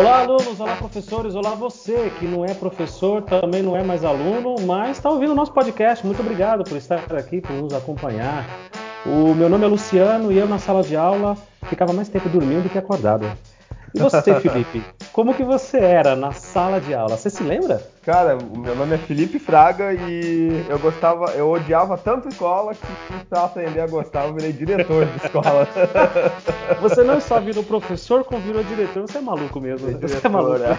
Olá, alunos, olá, professores, olá, você que não é professor, também não é mais aluno, mas está ouvindo o nosso podcast. Muito obrigado por estar aqui, por nos acompanhar. O meu nome é Luciano e eu, na sala de aula, ficava mais tempo dormindo do que acordado. E você, Felipe? Como que você era na sala de aula? Você se lembra? Cara, o meu nome é Felipe Fraga e eu gostava, eu odiava tanto escola que pra aprender a gostar eu virei diretor de escola. Você não só virou professor, como virou diretor, você é maluco mesmo. Diretor, você é maluco. é.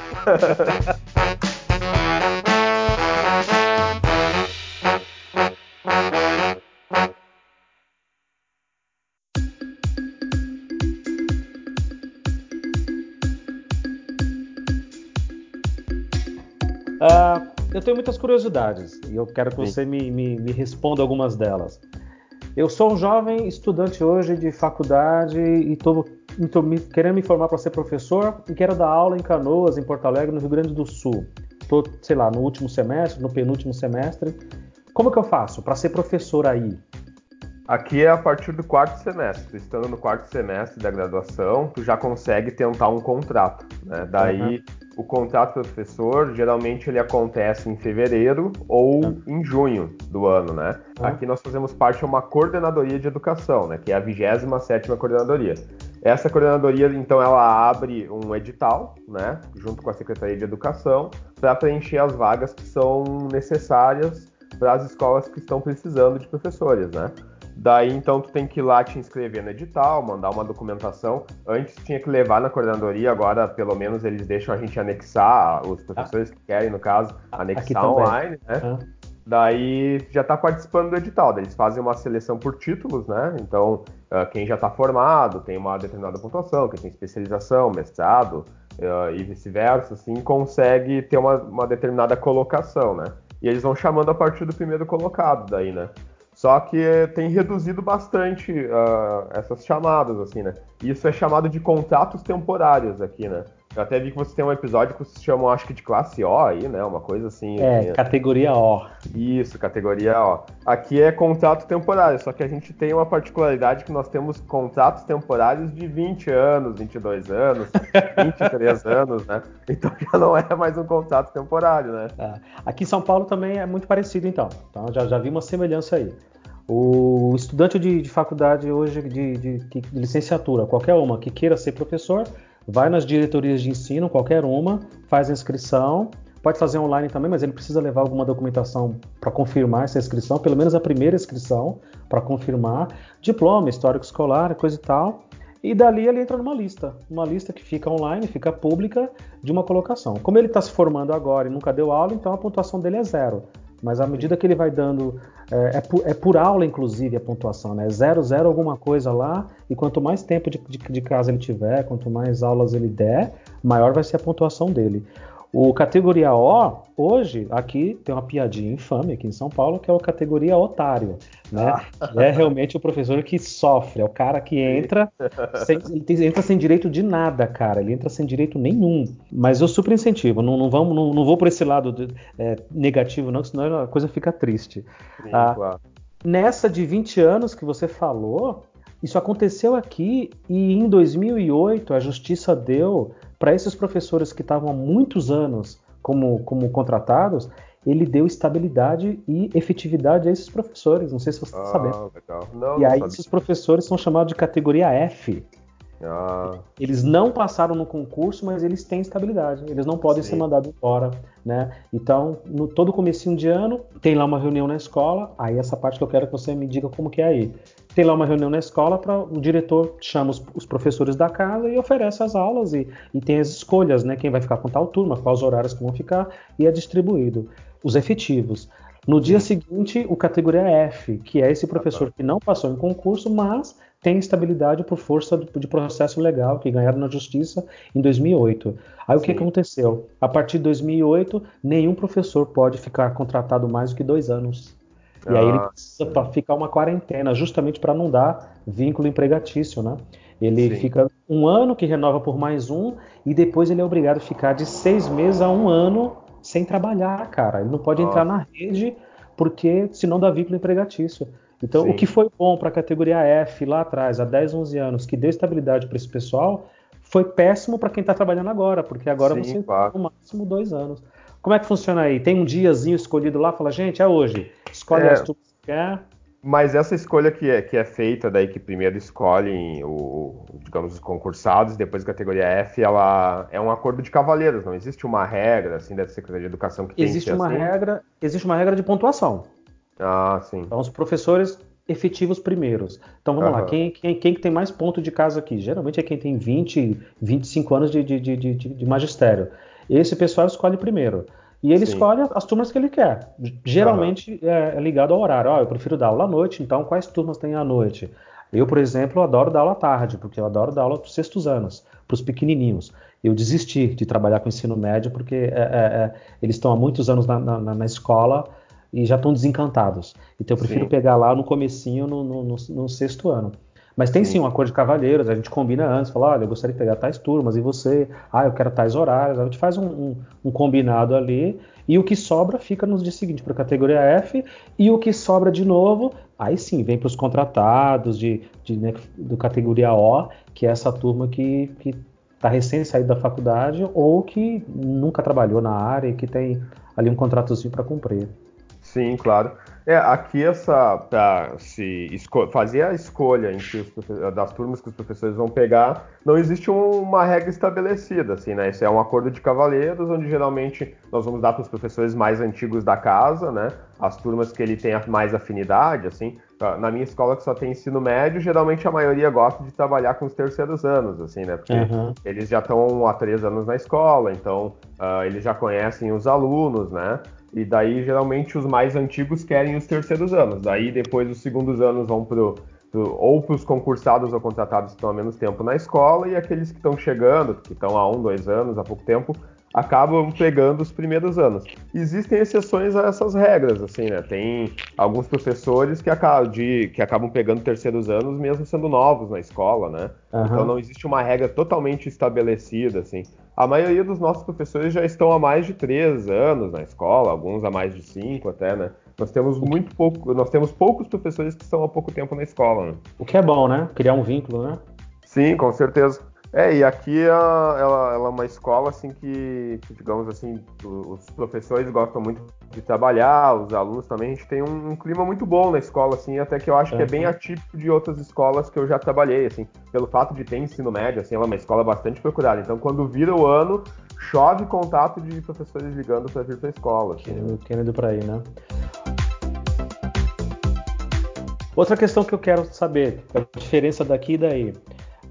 eu tenho muitas curiosidades e eu quero que Sim. você me, me- me responda algumas delas. Eu sou um jovem estudante hoje de faculdade e estou querendo me formar para ser professor e quero dar aula em Canoas, em Porto Alegre, no Rio Grande do Sul. Estou, sei lá, no último semestre, no penúltimo semestre. Como que eu faço para ser professor aí? Aqui é a partir do quarto semestre. Estando no quarto semestre da graduação, tu já consegue tentar um contrato. né? Daí, o contrato do professor, geralmente ele acontece em fevereiro ou Uhum. em junho do ano, né? Uhum. Aqui nós fazemos parte de uma coordenadoria de educação, né? Que é a 27ª coordenadoria. Essa coordenadoria, então, ela abre um edital, né? Junto com a Secretaria de Educação, para preencher as vagas que são necessárias para as escolas que estão precisando de professores, né? Daí, então, tu tem que ir lá te inscrever no edital, mandar uma documentação. Antes tinha que levar na coordenadoria, agora pelo menos eles deixam a gente anexar, os professores que querem, no caso, Aqui anexar online, né? Hã? Daí já está participando do edital, eles fazem uma seleção por títulos, né? Então, ah, quem já está formado tem uma determinada pontuação, quem tem especialização, mestrado ah, e vice-versa, assim, consegue ter uma, uma determinada colocação, né? E eles vão chamando a partir do primeiro colocado daí, né? Só que eh, tem reduzido bastante ah, essas chamadas, assim, né? Isso é chamado de contratos temporários aqui, né? Eu até vi que você tem um episódio que vocês chamam, acho que de classe O aí, né? Uma coisa assim. É, assim, categoria O. isso, categoria ó. Aqui é contrato temporário, só que a gente tem uma particularidade que nós temos contratos temporários de 20 anos, 22 anos, 23 anos, né? Então já não é mais um contrato temporário, né? Tá. Aqui em São Paulo também é muito parecido, então. Então já, já vi uma semelhança aí. O estudante de, de faculdade hoje, de, de- de licenciatura, qualquer uma que queira ser professor, vai nas diretorias de ensino, qualquer uma, faz a inscrição. Pode fazer online também, mas ele precisa levar alguma documentação para confirmar essa inscrição, pelo menos a primeira inscrição, para confirmar. Diploma, histórico escolar, coisa e tal. E dali ele entra numa lista, uma lista que fica online, fica pública, de uma colocação. Como ele está se formando agora e nunca deu aula, então a pontuação dele é zero. Mas à medida que ele vai dando. É, é por, é por aula, inclusive, a pontuação, né? Zero, zero, alguma coisa lá. E quanto mais tempo de, de, de casa ele tiver, quanto mais aulas ele der, maior vai ser a pontuação dele. O categoria O, hoje, aqui tem uma piadinha infame aqui em São Paulo, que é o categoria otário, né? Que é realmente o professor que sofre, é o cara que entra sem, entra sem direito de nada, cara. Ele entra sem direito nenhum. Mas eu super incentivo, não, não, vamos, não, não vou por esse lado de- é, negativo, não, senão a coisa fica triste. Sim, Ah. claro. Nessa de 20 anos que você falou, isso aconteceu aqui e em 2008 a justiça deu para esses professores que estavam há muitos anos como, como contratados, ele deu estabilidade e efetividade a esses professores. Não sei se você está sabendo. Ah, legal. Não, E aí esses professores são chamados de categoria F. Ah, Eles não passaram no concurso, mas eles têm estabilidade. Eles não podem Sim. ser mandados embora, né? Então, no todo comecinho de ano, tem lá uma reunião na escola. Aí essa parte que eu quero que você me diga como que é aí. Tem lá uma reunião na escola para o diretor chama os, os professores da casa e oferece as aulas e, e tem as escolhas, né? Quem vai ficar com tal turma, quais horários que vão ficar e é distribuído os efetivos. No dia seguinte, o categoria F, que é esse professor que não passou em concurso, mas tem estabilidade por força de processo legal que ganharam na justiça em 2008. Aí o que Sim. aconteceu? A partir de 2008, nenhum professor pode ficar contratado mais do que dois anos. E aí ele Ah, precisa pra ficar uma quarentena, justamente para não dar vínculo empregatício, né? Ele Sim. fica um ano que renova por mais um e depois ele é obrigado a ficar de seis meses a um ano sem trabalhar, cara. Ele não pode entrar Nossa. na rede porque senão dá vínculo empregatício. Então, Sim. o que foi bom para a categoria F lá atrás, há 10, 11 anos, que deu estabilidade para esse pessoal, foi péssimo para quem está trabalhando agora, porque agora Sim, você claro. no máximo dois anos. Como é que funciona aí? Tem um diazinho escolhido lá, fala, gente, é hoje. Escolhe é, as que quer. Mas essa escolha que é, que é feita daí, que primeiro escolhem o, digamos, os concursados, depois a categoria F, ela é um acordo de cavaleiros, não existe uma regra assim da Secretaria de Educação que existe tem uma assim? regra, existe uma regra de pontuação. Ah, sim. Então os professores efetivos primeiros. Então vamos uhum. lá, quem, quem, quem tem mais ponto de casa aqui? Geralmente é quem tem 20, 25 anos de, de, de, de, de magistério. Esse pessoal escolhe primeiro. E ele Sim. escolhe as turmas que ele quer. Geralmente uhum. é, ligado ao horário. oh, eu prefiro dar aula à noite, então quais turmas tem à noite? Eu, por exemplo, adoro dar aula à tarde, porque eu adoro dar aula para os sextos anos, para os pequenininhos. Eu desisti de trabalhar com ensino médio, porque é, é, é eles estão há muitos anos na, na, na, escola e já estão desencantados. Então eu prefiro sim. pegar lá no comecinho, no, no, no, no sexto ano. Mas tem sim. sim um acordo de cavalheiros, a gente combina antes, fala, olha, eu gostaria de pegar tais turmas, e você, ah, eu quero tais horários, a gente faz um, um, um combinado ali, e o que sobra fica no dia seguinte para a categoria F, e o que sobra de novo, aí sim, vem para os contratados de, de né, do categoria O, que é essa turma que, que está recém saído da faculdade ou que nunca trabalhou na área e que tem ali um contratozinho para cumprir. Sim, claro. É, aqui essa para se fazer a escolha os, das turmas que os professores vão pegar, não existe um, uma regra estabelecida, assim, né? Isso é um acordo de cavaleiros, onde geralmente nós vamos dar para os professores mais antigos da casa, né? As turmas que ele tem mais afinidade, assim. Na minha escola que só tem ensino médio, geralmente a maioria gosta de trabalhar com os terceiros anos, assim, né? Porque uhum. eles já estão há três anos na escola, então uh, eles já conhecem os alunos, né? E daí, geralmente, os mais antigos querem os terceiros anos. Daí, depois, os segundos anos vão pro, pro ou para os concursados ou contratados que estão há menos tempo na escola, e aqueles que estão chegando, que estão há um, dois anos, há pouco tempo, acabam pegando os primeiros anos. Existem exceções a essas regras, assim, né? Tem alguns professores que acabam, de, que acabam pegando terceiros anos mesmo sendo novos na escola, né? Uhum. Então não existe uma regra totalmente estabelecida, assim. A maioria dos nossos professores já estão há mais de três anos na escola, alguns há mais de cinco até, né? Nós temos muito pouco, nós temos poucos professores que estão há pouco tempo na escola. Né? O que é bom, né? Criar um vínculo, né? Sim, com certeza. É, e aqui ela, ela, ela, é uma escola assim que, digamos assim, os professores gostam muito de trabalhar, os alunos também, a gente tem um, um clima muito bom na escola, assim, até que eu acho é. que é bem atípico de outras escolas que eu já trabalhei, assim, pelo fato de ter ensino médio, assim, ela é uma escola bastante procurada. Então, quando vira o ano, chove contato de professores ligando para vir para a escola. Assim. Querendo para ir, né? Outra questão que eu quero saber, a diferença daqui e daí.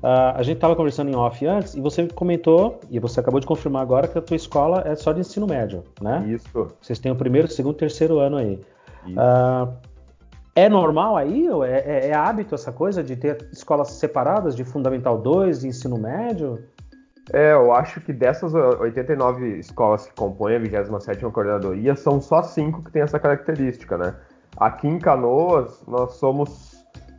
Uh, a gente estava conversando em off antes e você comentou, e você acabou de confirmar agora, que a tua escola é só de ensino médio, né? Isso. Vocês têm o primeiro, segundo, terceiro ano aí. Uh, é normal aí? É, é, é, hábito essa coisa de ter escolas separadas de Fundamental 2 e ensino médio? É, eu acho que dessas 89 escolas que compõem a 27ª coordenadoria, são só cinco que têm essa característica, né? Aqui em Canoas, nós somos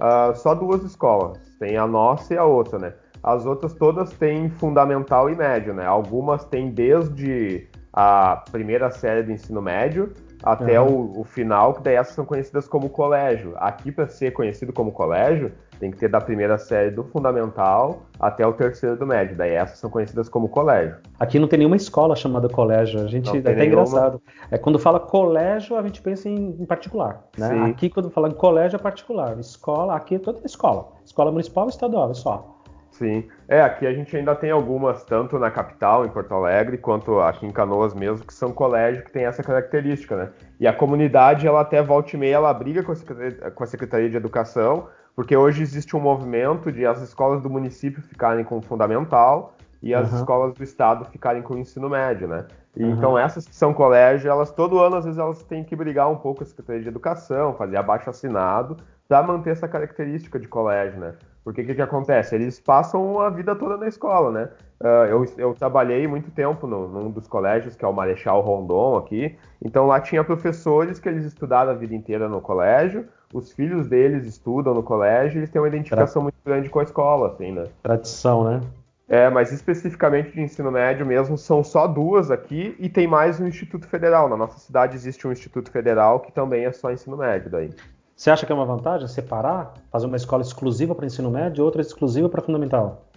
uh, só duas escolas. Tem a nossa e a outra, né? As outras todas têm fundamental e médio, né? Algumas têm desde a primeira série do ensino médio até uhum. o, o, final, que daí essas são conhecidas como colégio. Aqui, para ser conhecido como colégio, tem que ter da primeira série do fundamental até o terceiro do médio. Daí essas são conhecidas como colégio. Aqui não tem nenhuma escola chamada colégio. A gente é até nenhuma. engraçado. É quando fala colégio, a gente pensa em, em particular. Né? Aqui, quando fala em colégio, é particular. Escola, aqui é toda escola. Escola municipal estadual, é só. Sim. É, aqui a gente ainda tem algumas, tanto na capital, em Porto Alegre, quanto aqui em Canoas mesmo, que são colégios que têm essa característica, né? E a comunidade, ela até volta e meia, ela briga com a Secretaria, com a Secretaria de Educação, porque hoje existe um movimento de as escolas do município ficarem com o fundamental e as uhum. escolas do estado ficarem com o ensino médio, né? E, uhum. Então essas que são colégios, elas todo ano às vezes elas têm que brigar um pouco com a Secretaria de Educação, fazer abaixo assinado para manter essa característica de colégio, né? Porque o que, que acontece? Eles passam a vida toda na escola, né? Uh, eu, eu, trabalhei muito tempo no, num dos colégios, que é o Marechal Rondon aqui. Então lá tinha professores que eles estudaram a vida inteira no colégio, os filhos deles estudam no colégio eles têm uma identificação muito grande com a escola, assim, né? Tradição, né? É, mas especificamente de ensino médio mesmo, são só duas aqui e tem mais um Instituto Federal. Na nossa cidade existe um Instituto Federal que também é só ensino médio daí. Você acha que é uma vantagem separar, fazer uma escola exclusiva para ensino médio e outra exclusiva para fundamental?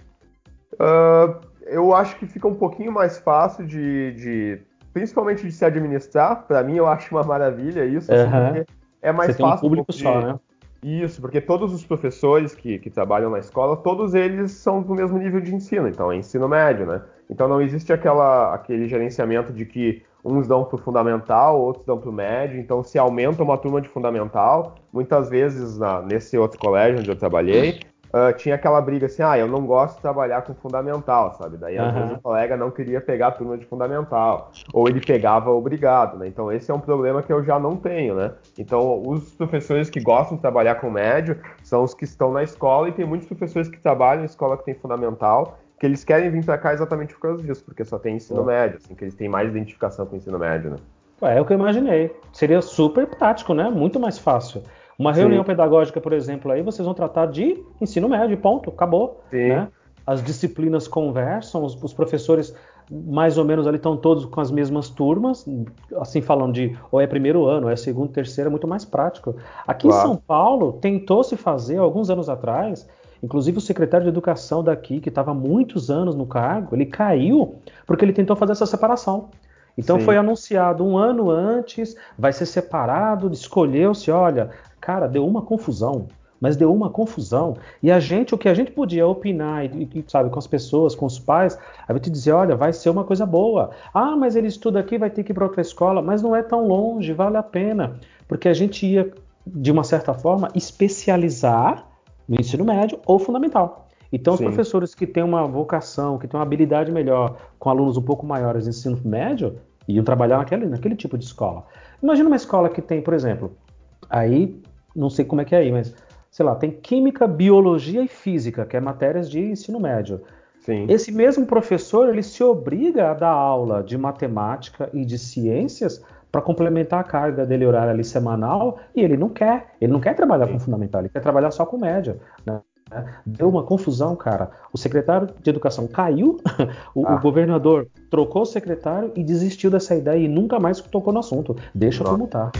Uh, eu acho que fica um pouquinho mais fácil de, de principalmente de se administrar. Para mim, eu acho uma maravilha isso, uhum. porque é mais Você fácil. Tem um público só, né? Isso, porque todos os professores que, que trabalham na escola, todos eles são do mesmo nível de ensino, então é ensino médio, né? Então não existe aquela, aquele gerenciamento de que uns dão para o fundamental, outros dão para o médio, então se aumenta uma turma de fundamental, muitas vezes na, nesse outro colégio onde eu trabalhei, uh, tinha aquela briga assim, ah, eu não gosto de trabalhar com fundamental, sabe? Daí às uhum. vezes o colega não queria pegar a turma de fundamental, ou ele pegava obrigado, né? Então esse é um problema que eu já não tenho, né? Então os professores que gostam de trabalhar com médio são os que estão na escola e tem muitos professores que trabalham em escola que tem fundamental que eles querem vir para cá exatamente por causa disso, porque só tem ensino médio, assim, que eles têm mais identificação com o ensino médio, né? É o que eu imaginei. Seria super prático, né? Muito mais fácil. Uma reunião Sim. pedagógica, por exemplo, aí vocês vão tratar de ensino médio, ponto, acabou. Sim. Né? As disciplinas conversam, os, os professores mais ou menos ali estão todos com as mesmas turmas, assim falando de ou é primeiro ano, ou é segundo, terceiro, é muito mais prático. Aqui claro. em São Paulo tentou se fazer alguns anos atrás, inclusive o secretário de educação daqui, que estava muitos anos no cargo, ele caiu porque ele tentou fazer essa separação. Então Sim. foi anunciado um ano antes, vai ser separado, escolheu-se, olha, cara, deu uma confusão, mas deu uma confusão. E a gente, o que a gente podia opinar, e, e, sabe, com as pessoas, com os pais, a gente dizia, olha, vai ser uma coisa boa. Ah, mas ele estuda aqui, vai ter que ir para outra escola, mas não é tão longe, vale a pena. Porque a gente ia, de uma certa forma, especializar no ensino médio ou fundamental. Então, Sim. os professores que têm uma vocação, que têm uma habilidade melhor com alunos um pouco maiores de ensino médio, iam trabalhar naquele, naquele tipo de escola. Imagina uma escola que tem, por exemplo, aí, não sei como é que é aí, mas, sei lá, tem química, biologia e física, que é matérias de ensino médio. Sim. Esse mesmo professor, ele se obriga a dar aula de matemática e de ciências para complementar a carga dele horária ali semanal, e ele não quer. Ele não quer trabalhar Sim. com fundamental, ele quer trabalhar só com média. Né? Deu uma confusão, cara. O secretário de educação caiu, o, ah. o, governador trocou o secretário e desistiu dessa ideia e nunca mais tocou no assunto. Deixa Não. como tá.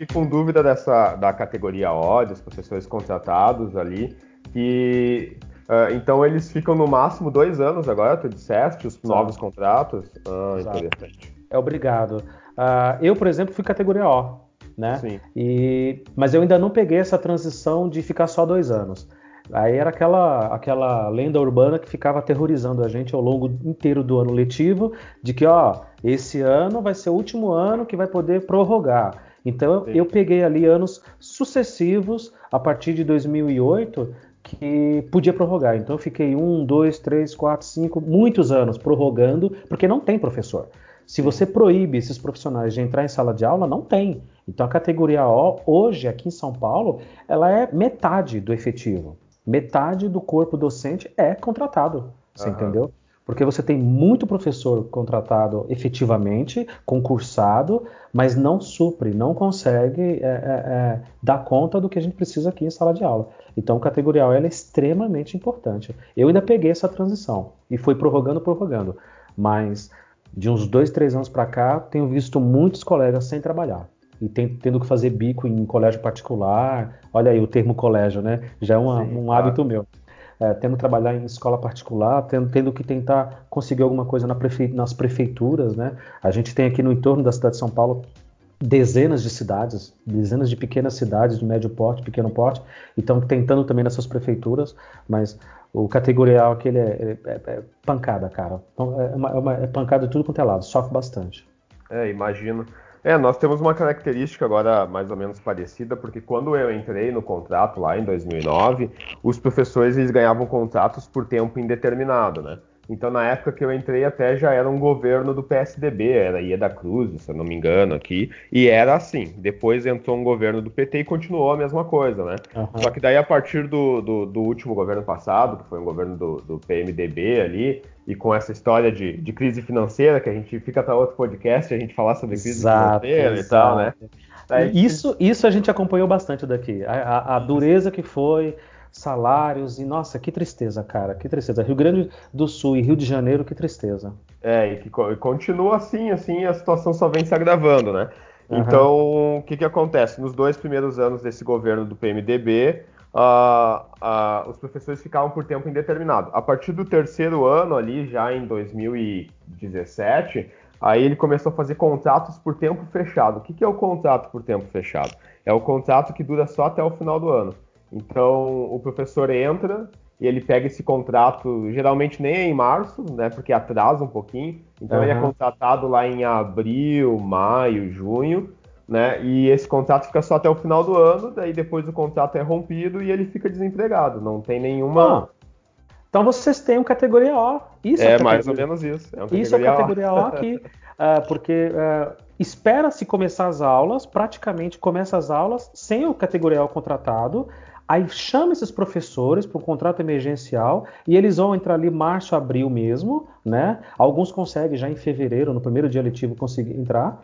E com dúvida dessa da categoria O, dos professores contratados ali, que uh, então eles ficam no máximo dois anos agora, tu disseste, os novos contratos. Ah, interessante. É obrigado. Uh, eu, por exemplo, fui categoria O né? Sim. E, mas eu ainda não peguei essa transição de ficar só dois anos. Aí era aquela, aquela lenda urbana que ficava aterrorizando a gente ao longo inteiro do ano letivo, de que, ó, esse ano vai ser o último ano que vai poder prorrogar. Então Sim. eu peguei ali anos sucessivos, a partir de 2008, que podia prorrogar. Então eu fiquei um, dois, três, quatro, cinco, muitos anos prorrogando, porque não tem professor. Se você proíbe esses profissionais de entrar em sala de aula, não tem. Então a categoria O, hoje, aqui em São Paulo, ela é metade do efetivo. Metade do corpo docente é contratado. Você uhum. entendeu? Porque você tem muito professor contratado efetivamente, concursado, mas não supre, não consegue é, é, é, dar conta do que a gente precisa aqui em sala de aula. Então, O é extremamente importante. Eu ainda peguei essa transição e fui prorrogando, prorrogando. Mas de uns dois, três anos para cá, tenho visto muitos colegas sem trabalhar e tendo que fazer bico em colégio particular. Olha aí o termo colégio, né? Já é uma, Sim, um hábito meu. É, tendo que trabalhar em escola particular, tendo, tendo que tentar conseguir alguma coisa na prefe, nas prefeituras, né? A gente tem aqui no entorno da cidade de São Paulo dezenas de cidades, dezenas de pequenas cidades de médio porte, pequeno porte, e estão tentando também nessas prefeituras, mas o categorial aquele é, é, é pancada, cara. Então, é, uma, é, uma, é pancada de tudo quanto é lado, sofre bastante. É, imagino. É, nós temos uma característica agora mais ou menos parecida, porque quando eu entrei no contrato lá em 2009, os professores eles ganhavam contratos por tempo indeterminado, né? Então, na época que eu entrei, até já era um governo do PSDB, era Ieda Cruz, se eu não me engano, aqui, e era assim. Depois entrou um governo do PT e continuou a mesma coisa, né? Uhum. Só que daí, a partir do, do, do, último governo passado, que foi um governo do, do PMDB ali, e com essa história de, de crise financeira, que a gente fica para outro podcast, a gente falar sobre crise exato, financeira exato. e tal, né? Daí, isso, isso a gente acompanhou bastante daqui. A, a, a dureza que foi, salários e nossa, que tristeza, cara, que tristeza. Rio Grande do Sul e Rio de Janeiro, que tristeza. É, e que continua assim, assim, a situação só vem se agravando, né? Uhum. Então, o que que acontece? Nos dois primeiros anos desse governo do PMDB, uh, uh, os professores ficavam por tempo indeterminado. A partir do terceiro ano, ali, já em 2017, aí ele começou a fazer contratos por tempo fechado. O que, que é o contrato por tempo fechado? É o contrato que dura só até o final do ano. Então, o professor entra e ele pega esse contrato, geralmente nem é em março, né, porque atrasa um pouquinho. Então, uhum. ele é contratado lá em abril, maio, junho né? E esse contrato fica só até o final do ano, daí depois o contrato é rompido e ele fica desempregado. Não tem nenhuma. Ah, então vocês têm um categoria O. Isso é, é mais ou menos isso. É isso é categoria O, o aqui, uh, porque uh, espera-se começar as aulas, praticamente começa as aulas sem o categoria O contratado. Aí chama esses professores para um contrato emergencial e eles vão entrar ali março, abril mesmo, né? Alguns conseguem já em fevereiro, no primeiro dia letivo, conseguir entrar.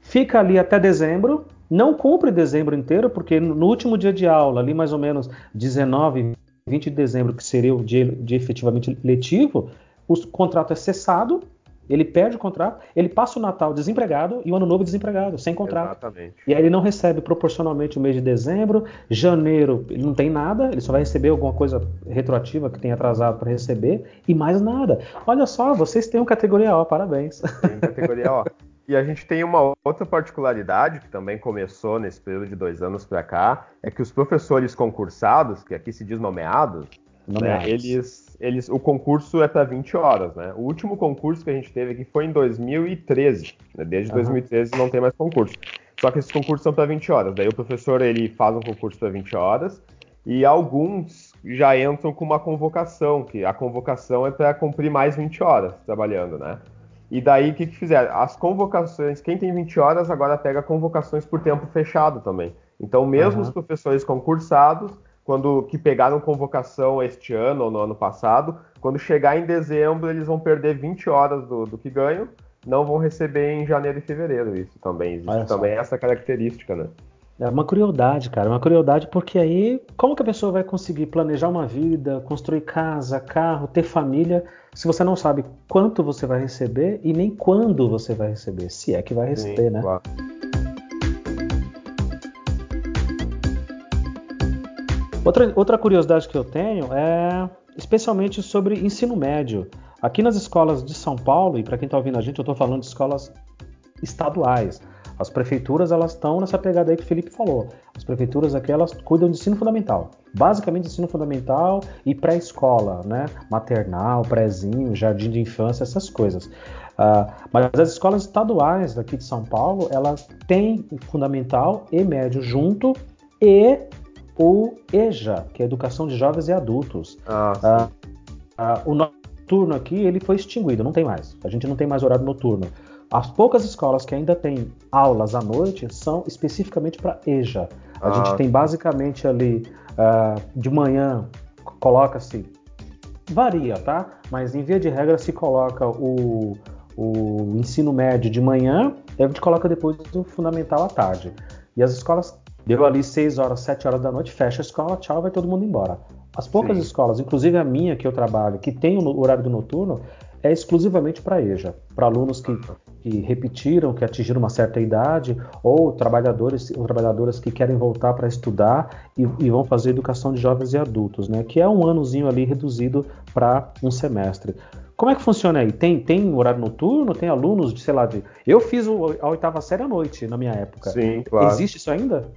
Fica ali até dezembro, não cumpre dezembro inteiro, porque no último dia de aula, ali mais ou menos 19, 20 de dezembro, que seria o dia, dia efetivamente letivo, o contrato é cessado, ele perde o contrato, ele passa o Natal desempregado e o Ano Novo desempregado, sem contrato. Exatamente. E aí ele não recebe proporcionalmente o mês de dezembro, janeiro ele não tem nada, ele só vai receber alguma coisa retroativa que tem atrasado para receber e mais nada. Olha só, vocês têm uma categoria O, parabéns. Tem categoria O. E a gente tem uma outra particularidade que também começou nesse período de dois anos para cá, é que os professores concursados, que aqui se diz nomeados, né, eles, eles, o concurso é para 20 horas, né? O último concurso que a gente teve aqui foi em 2013, né? desde uhum. 2013 não tem mais concurso. Só que esses concursos são para 20 horas. Daí o professor ele faz um concurso para 20 horas e alguns já entram com uma convocação, que a convocação é para cumprir mais 20 horas trabalhando, né? E daí o que, que fizeram? As convocações, quem tem 20 horas agora pega convocações por tempo fechado também. Então, mesmo uhum. os professores concursados, quando que pegaram convocação este ano ou no ano passado, quando chegar em dezembro, eles vão perder 20 horas do, do que ganham, não vão receber em janeiro e fevereiro. Isso também existe também essa característica, né? É uma crueldade, cara, uma crueldade porque aí como que a pessoa vai conseguir planejar uma vida, construir casa, carro, ter família, se você não sabe quanto você vai receber e nem quando você vai receber, se é que vai receber, Sim, né? Claro. Outra, outra curiosidade que eu tenho é especialmente sobre ensino médio. Aqui nas escolas de São Paulo, e para quem está ouvindo a gente, eu estou falando de escolas estaduais. As prefeituras elas estão nessa pegada aí que o Felipe falou. As prefeituras aqui elas cuidam de ensino fundamental, basicamente ensino fundamental e pré-escola, né? Maternal, prézinho, jardim de infância, essas coisas. Uh, mas as escolas estaduais daqui de São Paulo elas têm fundamental e médio junto e o EJA, que é Educação de Jovens e Adultos. Ah, uh, uh, o noturno aqui ele foi extinguido, não tem mais. A gente não tem mais horário noturno. As poucas escolas que ainda têm aulas à noite são especificamente para EJA. A ah. gente tem basicamente ali uh, de manhã coloca-se varia, tá? Mas em via de regra se coloca o, o ensino médio de manhã e a gente coloca depois o fundamental à tarde. E as escolas deu ali 6 horas, 7 horas da noite, fecha a escola, tchau, vai todo mundo embora. As poucas Sim. escolas, inclusive a minha que eu trabalho, que tem o horário do noturno, é exclusivamente para EJA, para alunos que, que, repetiram, que atingiram uma certa idade, ou trabalhadores ou trabalhadoras que querem voltar para estudar e, e, vão fazer educação de jovens e adultos, né? Que é um anozinho ali reduzido para um semestre. Como é que funciona aí? Tem, tem horário noturno? Tem alunos de, sei lá, de. Eu fiz a oitava série à noite na minha época. Sim, claro. Existe isso ainda?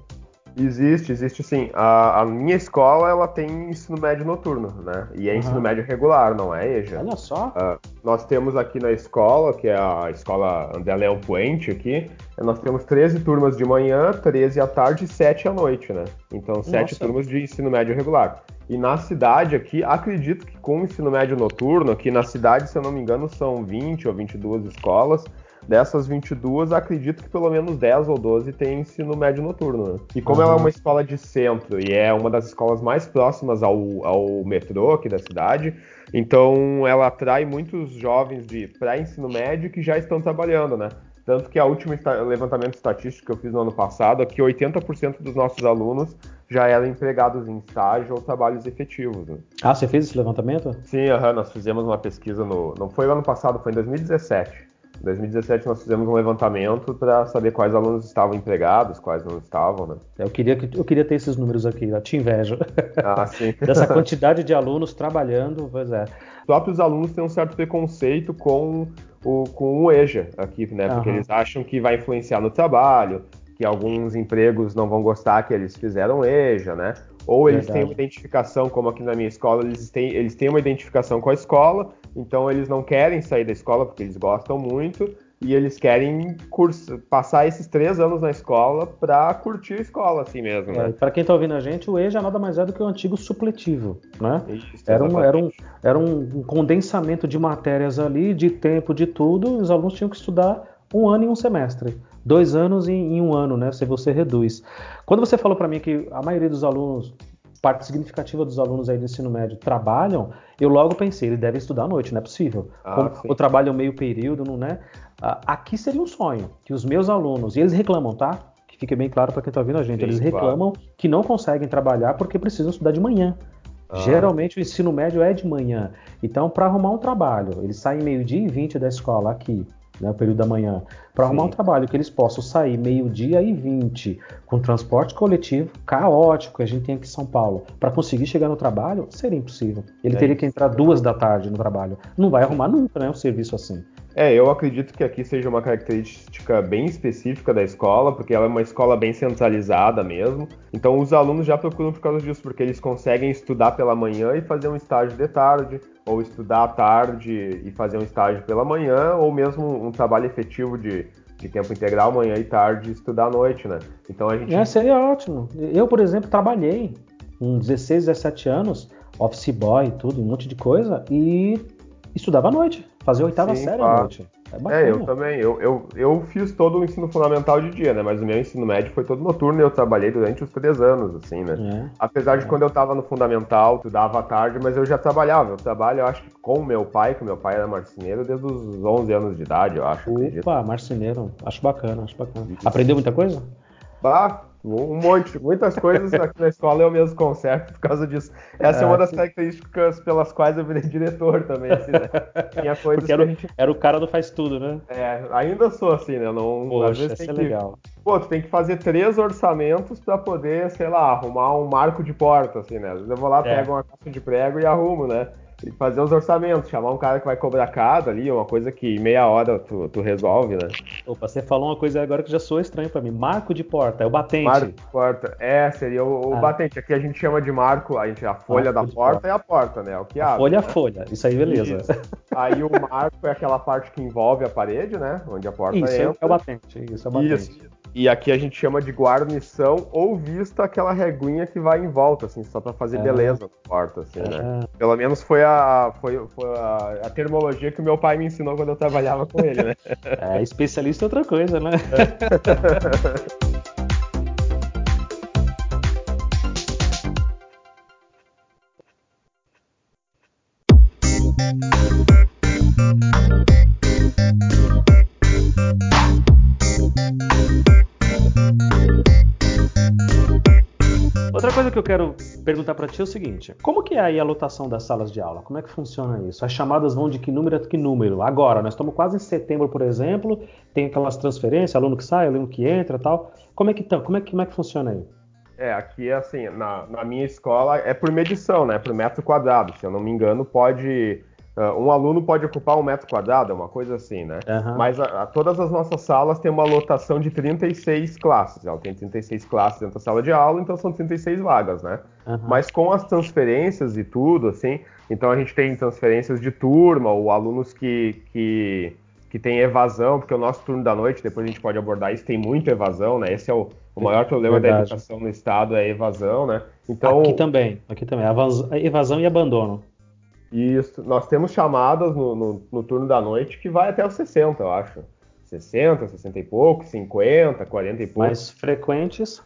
Existe, existe sim. A, a, minha escola, ela tem ensino médio noturno, né? E é uhum. ensino médio regular, não é EJA. Olha só. Uh, nós temos aqui na escola, que é a escola André Leão Puente aqui, nós temos 13 turmas de manhã, 13 à tarde e 7 à noite, né? Então, 7 turmas de ensino médio regular. E na cidade aqui, acredito que com o ensino médio noturno, aqui na cidade, se eu não me engano, são 20 ou 22 escolas, Dessas 22, acredito que pelo menos 10 ou 12 tem ensino médio noturno. Né? E como uhum. ela é uma escola de centro e é uma das escolas mais próximas ao, ao metrô aqui da cidade, então ela atrai muitos jovens de pré-ensino médio que já estão trabalhando, né? Tanto que a última levantamento estatístico que eu fiz no ano passado é que 80% dos nossos alunos já eram empregados em estágio ou trabalhos efetivos. Né? Ah, você fez esse levantamento? Sim, uhum, nós fizemos uma pesquisa no. Não foi o ano passado, foi em 2017. Em 2017 nós fizemos um levantamento para saber quais alunos estavam empregados, quais não estavam, né? Eu queria, eu queria ter esses números aqui, eu te invejo. Ah, sim. Dessa quantidade de alunos trabalhando, pois é. Os próprios alunos têm um certo preconceito com o, com o EJA aqui, né? Porque uhum. eles acham que vai influenciar no trabalho, que alguns empregos não vão gostar que eles fizeram EJA, né? Ou eles Verdade. têm uma identificação, como aqui na minha escola, eles têm, eles têm uma identificação com a escola, então eles não querem sair da escola porque eles gostam muito e eles querem curso, passar esses três anos na escola para curtir a escola assim mesmo. Né? É, para quem está ouvindo a gente, o EJA nada mais é do que o antigo supletivo, né? Isso, era, um, era, um, era um condensamento de matérias ali, de tempo, de tudo. Os alunos tinham que estudar um ano e um semestre, dois anos em, em um ano, né? Se você reduz. Quando você falou para mim que a maioria dos alunos parte significativa dos alunos aí do ensino médio trabalham, eu logo pensei, ele deve estudar à noite, não é possível. Ah, Como o trabalho é meio período, não é? Aqui seria um sonho que os meus alunos, e eles reclamam, tá? Que fique bem claro para quem está ouvindo a gente, Sim, eles reclamam claro. que não conseguem trabalhar porque precisam estudar de manhã. Ah. Geralmente o ensino médio é de manhã. Então, para arrumar um trabalho, eles saem meio-dia e 20 da escola aqui, né, o período da manhã, para arrumar um trabalho que eles possam sair meio-dia e 20 com transporte coletivo caótico que a gente tem aqui em São Paulo, para conseguir chegar no trabalho, seria impossível. Ele é teria isso. que entrar duas da tarde no trabalho. Não vai arrumar nunca né, um serviço assim. É, eu acredito que aqui seja uma característica bem específica da escola, porque ela é uma escola bem centralizada mesmo. Então os alunos já procuram por causa disso, porque eles conseguem estudar pela manhã e fazer um estágio de tarde, ou estudar à tarde e fazer um estágio pela manhã, ou mesmo um trabalho efetivo de, de tempo integral, manhã e tarde, e estudar à noite, né? Então a gente. É, seria ótimo. Eu, por exemplo, trabalhei com 16, 17 anos, office boy tudo, um monte de coisa, e estudava à noite. Fazer oitava Sim, série à noite. É, é, eu também. Eu, eu, eu fiz todo o ensino fundamental de dia, né? Mas o meu ensino médio foi todo noturno e eu trabalhei durante os três anos, assim, né? É, Apesar de é. quando eu tava no fundamental, estudava à tarde, mas eu já trabalhava. Eu trabalho, eu acho que com o meu pai, que meu pai era marceneiro desde os 11 anos de idade, eu acho. Opa, acredito. marceneiro. Acho bacana, acho bacana. Aprendeu muita coisa? Bah, um monte, muitas coisas aqui na escola eu mesmo conserto por causa disso. Essa é, é uma das características pelas quais eu virei diretor também, assim, né? Tinha coisas Porque era, gente... era o cara do faz tudo, né? É, ainda sou assim, né? Não, Poxa, às vezes tem é que... legal. Pô, tu tem que fazer três orçamentos para poder, sei lá, arrumar um marco de porta, assim, né? Às vezes eu vou lá, é. pego uma caixa de prego e arrumo, né? E fazer os orçamentos, chamar um cara que vai cobrar cada ali, uma coisa que meia hora tu, tu resolve, né? Opa, você falou uma coisa agora que já soa estranho para mim. Marco de porta, é o batente. Marco de porta, é, seria o, o ah. batente. Aqui a gente chama de marco, a gente a folha da porta, é a porta, né? É o que abre. Folha é a folha, isso aí beleza. Isso. Aí o marco é aquela parte que envolve a parede, né? Onde a porta isso, entra. é o batente, isso é o batente. Isso. E aqui a gente chama de guarnição ou vista aquela reguinha que vai em volta, assim, só para fazer é. beleza na porta, assim, é. né? Pelo menos foi, a, foi, foi a, a, termologia que o meu pai me ensinou quando eu trabalhava com ele, né? É, especialista é outra coisa, né? Outra coisa que eu quero perguntar para ti é o seguinte: como que é aí a lotação das salas de aula? Como é que funciona isso? As chamadas vão de que número a que número? Agora, nós estamos quase em setembro, por exemplo, tem aquelas transferências, aluno que sai, aluno que entra, tal. Como é que tá? Como é que, como é que funciona aí? É, aqui assim, na, na minha escola é por medição, né? Por metro quadrado. Se eu não me engano, pode um aluno pode ocupar um metro quadrado, é uma coisa assim, né? Uhum. Mas a, a, todas as nossas salas têm uma lotação de 36 classes. Ela tem 36 classes dentro da sala de aula, então são 36 vagas, né? Uhum. Mas com as transferências e tudo, assim, então a gente tem transferências de turma, ou alunos que, que, que têm evasão, porque o nosso turno da noite, depois a gente pode abordar isso, tem muita evasão, né? Esse é o, o maior problema Verdade. da educação no estado, é a evasão, né? Então, aqui também, aqui também, evasão e abandono. Isso, nós temos chamadas no, no, no, turno da noite que vai até os 60, eu acho. 60, 60 e pouco, 50, 40 e pouco. Mais frequentes?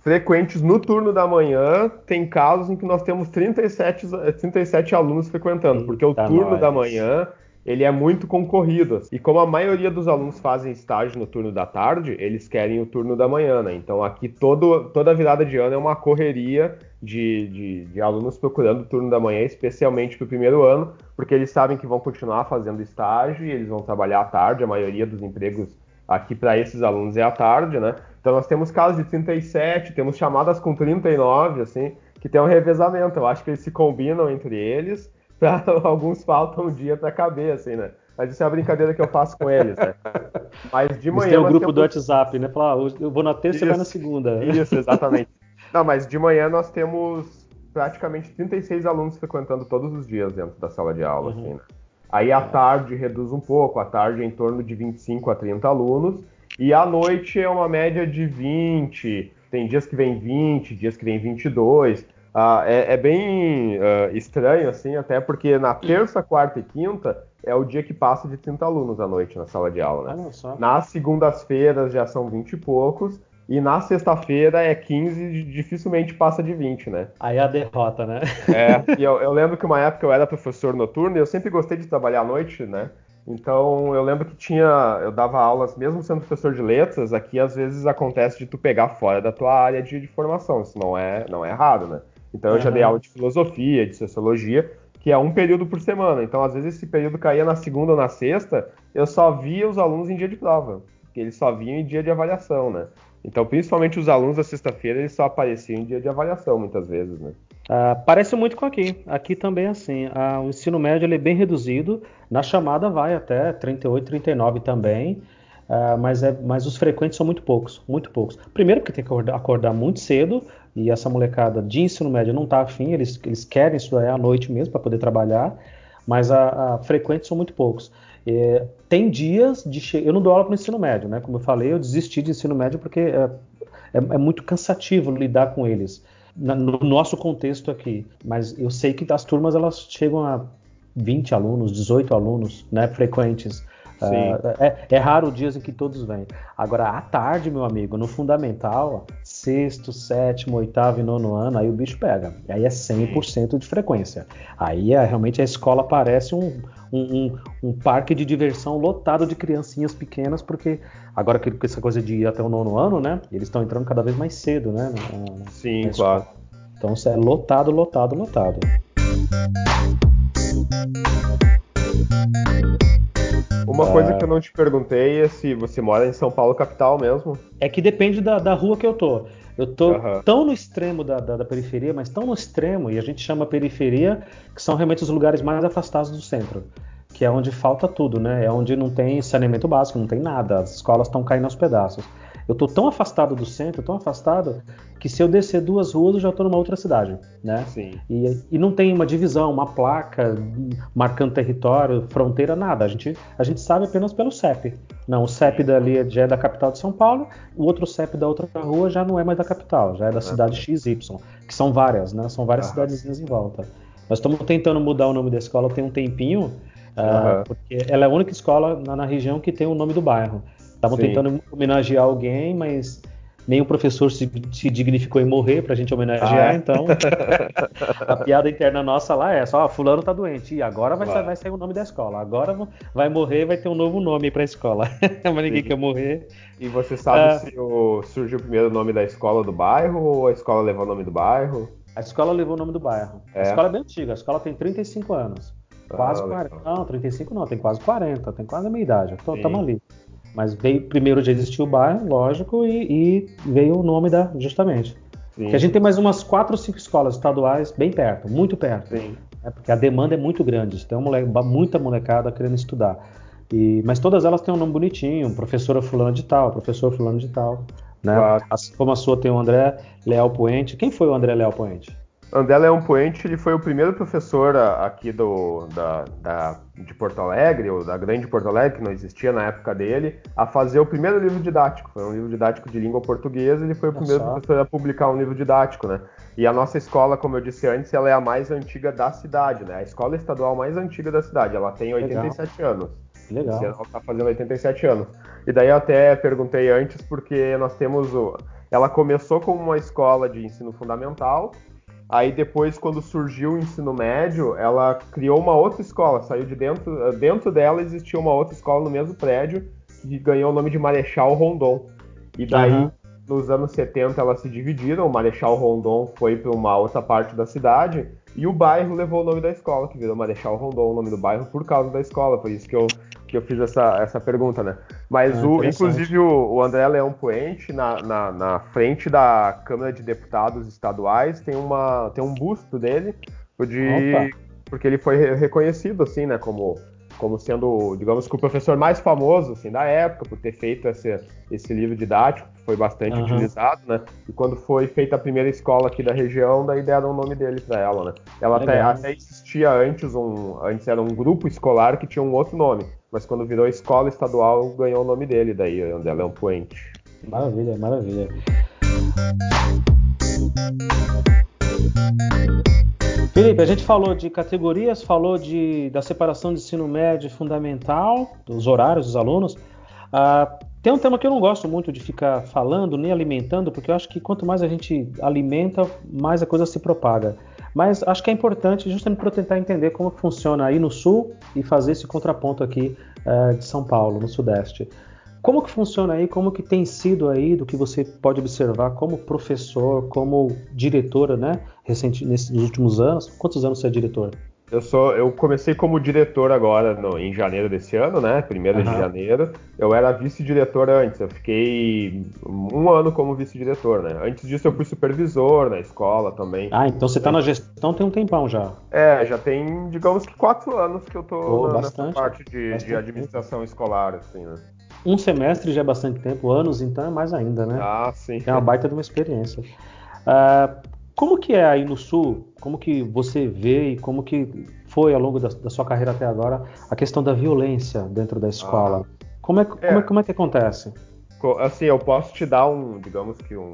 Frequentes no turno da manhã, tem casos em que nós temos 37, 37 alunos frequentando, Eita porque o turno nós. da manhã ele é muito concorrido. E como a maioria dos alunos fazem estágio no turno da tarde, eles querem o turno da manhã, né? Então aqui todo, toda virada de ano é uma correria de, de, de alunos procurando o turno da manhã, especialmente para o primeiro ano, porque eles sabem que vão continuar fazendo estágio e eles vão trabalhar à tarde, a maioria dos empregos aqui para esses alunos é à tarde, né? Então nós temos casos de 37, temos chamadas com 39, assim, que tem um revezamento. Eu acho que eles se combinam entre eles, pra, alguns faltam um dia para caber, assim, né? Mas isso é a brincadeira que eu faço com eles, né? Mas de manhã. Tem o grupo temos... do WhatsApp, né? Falar, ah, eu vou na terça e vai na segunda. Isso, exatamente. Não, mas de manhã nós temos praticamente 36 alunos frequentando todos os dias dentro da sala de aula, uhum. assim, né? Aí à tarde reduz um pouco, à tarde é em torno de 25 a 30 alunos, e à noite é uma média de 20, tem dias que vem 20, dias que vem 22. Ah, é, é bem uh, estranho, assim, até porque na terça, quarta e quinta é o dia que passa de 30 alunos à noite na sala de aula. Né? Nas segundas-feiras já são 20 e poucos, e na sexta-feira é 15, dificilmente passa de 20, né? Aí é a derrota, né? É, e eu, eu, lembro que uma época eu era professor noturno e eu sempre gostei de trabalhar à noite, né? Então eu lembro que tinha, eu dava aulas, mesmo sendo professor de letras, aqui às vezes acontece de tu pegar fora da tua área de, de formação, isso não é, não é errado, né? Então eu uhum. já dei aula de filosofia, de sociologia, que é um período por semana. Então às vezes esse período caía na segunda ou na sexta, eu só via os alunos em dia de prova, porque eles só viam em dia de avaliação, né? Então, principalmente os alunos da sexta-feira, eles só apareciam em dia de avaliação, muitas vezes, né? Ah, parece muito com aqui. Aqui também é assim. Ah, o ensino médio ele é bem reduzido. Na chamada vai até 38, 39 também. Ah, mas, é, mas os frequentes são muito poucos, muito poucos. Primeiro porque tem que acordar, acordar muito cedo e essa molecada de ensino médio não está afim, eles, eles querem estudar à noite mesmo para poder trabalhar, mas a, a frequentes são muito poucos. É, tem dias de che... eu não dou aula para o ensino médio, né? Como eu falei, eu desisti de ensino médio porque é, é, é muito cansativo lidar com eles Na, no nosso contexto aqui. Mas eu sei que as turmas elas chegam a 20 alunos, 18 alunos, né? Frequentes. Uh, é, é, raro dias em que todos vêm. Agora, à tarde, meu amigo, no fundamental, sexto, sétimo, oitavo e nono ano, aí o bicho pega. Aí é 100% de frequência. Aí é, realmente a escola parece um, um, um, um, parque de diversão lotado de criancinhas pequenas, porque agora que essa coisa de ir até o nono ano, né? Eles estão entrando cada vez mais cedo, né? Na, Sim, na claro. Então é lotado, lotado, lotado. Uma coisa que eu não te perguntei é se você mora em São Paulo capital mesmo. É que depende da, da rua que eu tô. Eu tô uhum. tão no extremo da, da, da, periferia, mas tão no extremo, e a gente chama periferia, que são realmente os lugares mais afastados do centro. Que é onde falta tudo, né? É onde não tem saneamento básico, não tem nada. As escolas estão caindo aos pedaços. Eu tô tão afastado do centro, tão afastado, que se eu descer duas ruas eu já tô numa outra cidade, né? Sim. E, e não tem uma divisão, uma placa marcando território, fronteira, nada. A gente, a gente sabe apenas pelo CEP. Não, o CEP dali já é da capital de São Paulo, o outro CEP da outra rua já não é mais da capital, já é da cidade XY, que são várias, né? São várias cidadezinhas em volta. Nós estamos tentando mudar o nome da escola tem um tempinho, uh, porque ela é a única escola na, na região que tem o nome do bairro. Estavam tentando homenagear alguém, mas nem o professor se, se dignificou em morrer pra gente homenagear, ah, é? então a piada interna nossa lá é só, ah, fulano tá doente, e agora vai, vai sair o nome da escola, agora vai morrer vai ter um novo nome pra escola, mas ninguém Sim. quer morrer. E você sabe ah, se o, surgiu primeiro o nome da escola do bairro ou a escola levou o nome do bairro? A escola levou o nome do bairro. É. A escola é bem antiga, a escola tem 35 anos. Quase ah, 40. Não, 35 não, tem quase 40, tem quase a minha idade. Estamos ali. Mas veio primeiro já existiu o bairro, lógico, e, e veio o nome da justamente. Porque a gente tem mais umas quatro ou cinco escolas estaduais bem perto, muito perto. Sim. Né? Porque a demanda é muito grande, tem mole... muita molecada querendo estudar. E... Mas todas elas têm um nome bonitinho, professora fulano de tal, professor fulano de tal. Né? Claro. Assim como a sua tem o André Leal Poente. Quem foi o André Leal Poente? André Leão Poente ele foi o primeiro professor aqui do, da, da, de Porto Alegre, ou da grande Porto Alegre, que não existia na época dele, a fazer o primeiro livro didático. Foi um livro didático de língua portuguesa, ele foi o primeiro professor a publicar um livro didático, né? E a nossa escola, como eu disse antes, ela é a mais antiga da cidade, né? A escola estadual mais antiga da cidade, ela tem 87 Legal. anos. Legal. Ela está fazendo 87 anos. E daí eu até perguntei antes, porque nós temos o... Ela começou como uma escola de ensino fundamental, Aí depois, quando surgiu o ensino médio, ela criou uma outra escola, saiu de dentro. Dentro dela existia uma outra escola no mesmo prédio que ganhou o nome de Marechal Rondon. E daí, uhum. nos anos 70, elas se dividiram. O Marechal Rondon foi para uma outra parte da cidade e o bairro levou o nome da escola, que virou Marechal Rondon, o nome do bairro, por causa da escola. Foi isso que eu, que eu fiz essa, essa pergunta, né? Mas, ah, o, inclusive, o, o, André Leão Puente, na, na, na, frente da Câmara de Deputados Estaduais, tem, uma, tem um busto dele, de, porque ele foi reconhecido, assim, né, como como sendo, digamos que o professor mais famoso assim, da época, por ter feito esse, esse livro didático, que foi bastante uhum. utilizado, né? E quando foi feita a primeira escola aqui da região, daí deram o nome dele para ela, né? Ela até, até, existia antes um, antes era um grupo escolar que tinha um outro nome, mas quando virou escola estadual ganhou o nome dele, daí André Leão Puente. Maravilha, maravilha. Felipe, a gente falou de categorias, falou de, da separação de ensino médio fundamental, dos horários dos alunos. Ah, tem um tema que eu não gosto muito de ficar falando nem alimentando, porque eu acho que quanto mais a gente alimenta, mais a coisa se propaga. Mas acho que é importante justamente para tentar entender como funciona aí no sul e fazer esse contraponto aqui uh, de São Paulo, no sudeste. Como que funciona aí? Como que tem sido aí do que você pode observar como professor, como diretora, né? Recente, nesses últimos anos. Quantos anos você é diretor? Eu sou, eu comecei como diretor agora no, em janeiro desse ano, né? Primeiro uhum. de janeiro. Eu era vice-diretor antes. Eu fiquei um ano como vice-diretor, né? Antes disso eu fui supervisor na escola também. Ah, então você está na gestão tem um tempão já. É, já tem, digamos que quatro anos que eu tô oh, na, nessa parte de, de administração tempo. escolar, assim, né? Um semestre já é bastante tempo, anos então é mais ainda, né? Ah, sim. É uma baita de uma experiência. Uh, como que é aí no Sul? Como que você vê e como que foi ao longo da, da sua carreira até agora a questão da violência dentro da escola? Ah, como, é, como, é, como é que acontece? Assim, eu posso te dar um, digamos que um,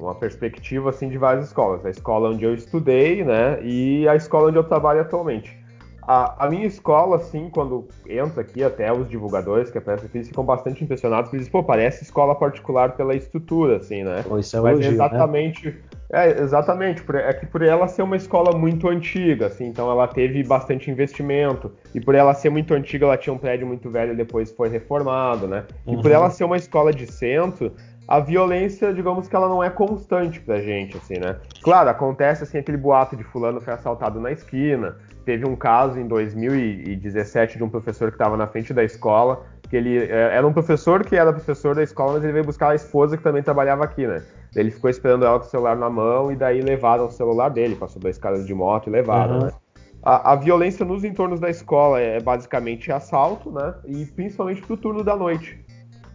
uma perspectiva assim de várias escolas. A escola onde eu estudei, né, e a escola onde eu trabalho atualmente. A, a, minha escola, assim, quando entra aqui, até os divulgadores que aparecem aqui, eles ficam bastante impressionados, porque eles dizem, pô, parece escola particular pela estrutura, assim, né? Pô, isso é Mas elogio, né? exatamente, né? É, exatamente, é que por ela ser uma escola muito antiga, assim, então ela teve bastante investimento, e por ela ser muito antiga, ela tinha um prédio muito velho e depois foi reformado, né? E uhum. por ela ser uma escola de centro, a violência, digamos que ela não é constante pra gente, assim, né? Claro, acontece, assim, aquele boato de fulano foi assaltado na esquina, teve um caso em 2017 de um professor que estava na frente da escola, que ele é, era um professor que era professor da escola, mas ele veio buscar a esposa que também trabalhava aqui, né? Ele ficou esperando ela com o celular na mão e daí levaram o celular dele, passou dois caras de moto e levaram, uhum. né? A, a, violência nos entornos da escola é basicamente assalto, né? E principalmente pro turno da noite.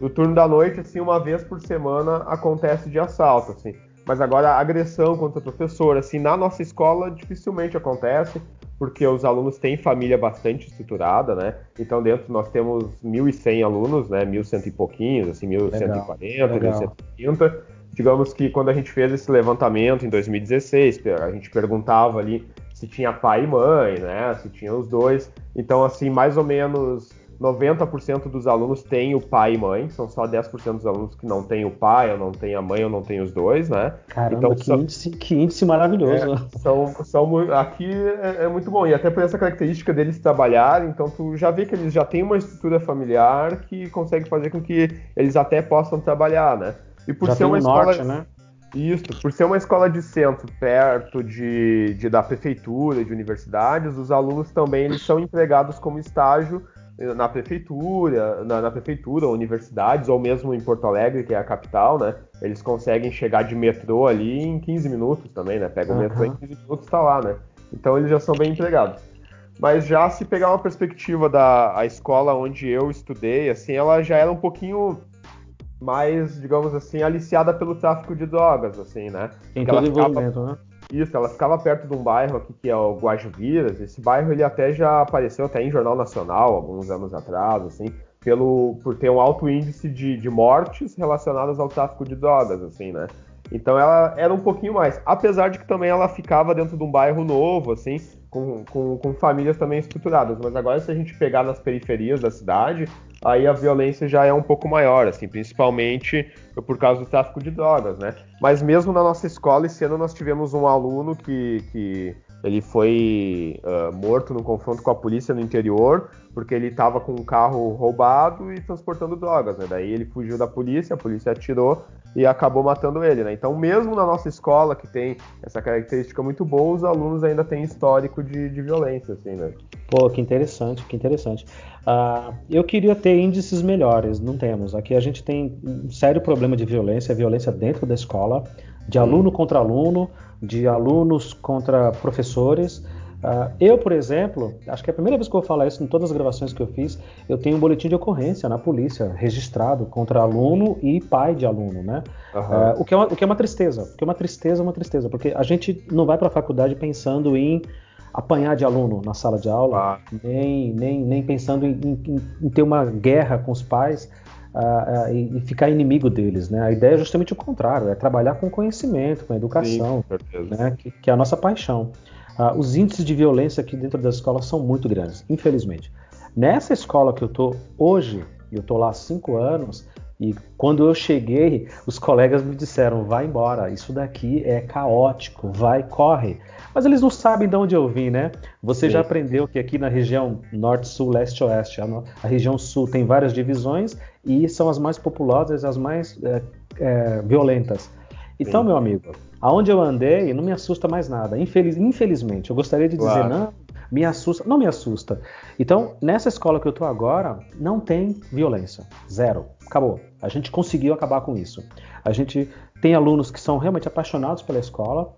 No turno da noite, assim, uma vez por semana acontece de assalto, assim. Mas agora a agressão contra o professor, assim, na nossa escola dificilmente acontece porque os alunos têm família bastante estruturada, né? Então dentro nós temos 1.100 alunos, né? 1.100 e pouquinhos, assim, 1.140, 1.130. Digamos que quando a gente fez esse levantamento em 2016, a gente perguntava ali se tinha pai e mãe, né? Se tinha os dois. Então, assim, mais ou menos 90% dos alunos têm o pai e mãe, são só 10% dos alunos que não têm o pai, ou não têm a mãe, ou não têm os dois, né? Caramba, então, que, são, índice, que índice maravilhoso. É, são, são, aqui é, é, muito bom, e até por essa característica deles trabalhar, então tu já vê que eles já têm uma estrutura familiar que consegue fazer com que eles até possam trabalhar, né? E por já ser uma escola... Norte, né? Isso, por ser uma escola de centro, perto de, de, da prefeitura, de universidades, os alunos também eles são empregados como estágio na prefeitura, na, na, prefeitura, universidades, ou mesmo em Porto Alegre, que é a capital, né? Eles conseguem chegar de metrô ali em 15 minutos também, né? Pega o uhum. metrô em 15 minutos está lá, né? Então eles já são bem empregados. Mas já se pegar uma perspectiva da a escola onde eu estudei, assim, ela já era um pouquinho mais, digamos assim, aliciada pelo tráfico de drogas, assim, né? Em todo envolvimento, né? Isso, ela ficava perto de um bairro aqui que é o Guajuviras. Esse bairro ele até já apareceu até em jornal nacional alguns anos atrás, assim, pelo por ter um alto índice de, de mortes relacionadas ao tráfico de drogas, assim, né? Então ela era um pouquinho mais, apesar de que também ela ficava dentro de um bairro novo, assim, com, com, com famílias também estruturadas. Mas agora se a gente pegar nas periferias da cidade, aí a violência já é um pouco maior, assim, principalmente por causa do tráfico de drogas, né? Mas mesmo na nossa escola, esse ano nós tivemos um aluno que, que ele foi uh, morto no confronto com a polícia no interior, porque ele estava com um carro roubado e transportando drogas, né? Daí ele fugiu da polícia, a polícia atirou e acabou matando ele, né? Então, mesmo na nossa escola, que tem essa característica muito boa, os alunos ainda têm histórico de, de violência, assim, né? Pô, que interessante, que interessante. Uh, eu queria ter índices melhores, não temos. Aqui a gente tem um sério problema de violência, violência dentro da escola, de aluno contra aluno, de alunos contra professores. Uh, eu, por exemplo, acho que é a primeira vez que eu vou falar isso em todas as gravações que eu fiz, eu tenho um boletim de ocorrência na polícia registrado contra aluno e pai de aluno, né? Uhum. Uh, o, que é uma, o que é uma tristeza, porque uma tristeza é uma tristeza, porque a gente não vai para a faculdade pensando em apanhar de aluno na sala de aula, ah. nem, nem, nem pensando em, em, em, ter uma guerra com os pais uh, uh, e, e, ficar inimigo deles. Né? A ideia é justamente o contrário, é trabalhar com conhecimento, com educação, Sim, né? que, que, é a nossa paixão. Uh, os índices de violência aqui dentro das escolas são muito grandes, infelizmente. Nessa escola que eu estou hoje, e eu estou lá há cinco anos, e quando eu cheguei, os colegas me disseram: vai embora, isso daqui é caótico, vai, corre. Mas eles não sabem de onde eu vim, né? Você Sim. já aprendeu que aqui na região norte, sul, leste, oeste, a, a, região sul tem várias divisões e são as mais populosas, as mais é, é, violentas. Então, Sim. meu amigo, aonde eu andei, não me assusta mais nada. Infeliz, infelizmente, eu gostaria de dizer, claro. não, me assusta, não me assusta. Então, nessa escola que eu tô agora, não tem violência, zero, acabou. A gente conseguiu acabar com isso. A gente tem alunos que são realmente apaixonados pela escola,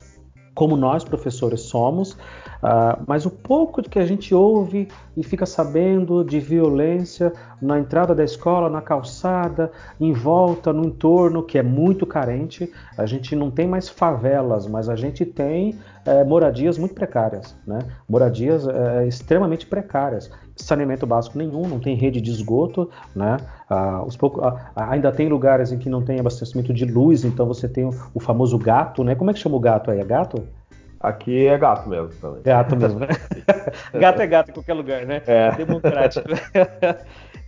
como nós professores somos, uh, mas o pouco que a gente ouve e fica sabendo de violência na entrada da escola, na calçada, em volta, no entorno, que é muito carente. A gente não tem mais favelas, mas a gente tem é, moradias muito precárias, né? moradias é, extremamente precárias saneamento básico nenhum, não tem rede de esgoto, né? Ah, pouco, ah, ainda tem lugares em que não tem abastecimento de luz, então você tem o, o, famoso gato, né? Como é que chama o gato aí? É gato? Aqui é gato mesmo também. Gato mesmo, né? gato é gato em qualquer lugar, né? É. Democrático.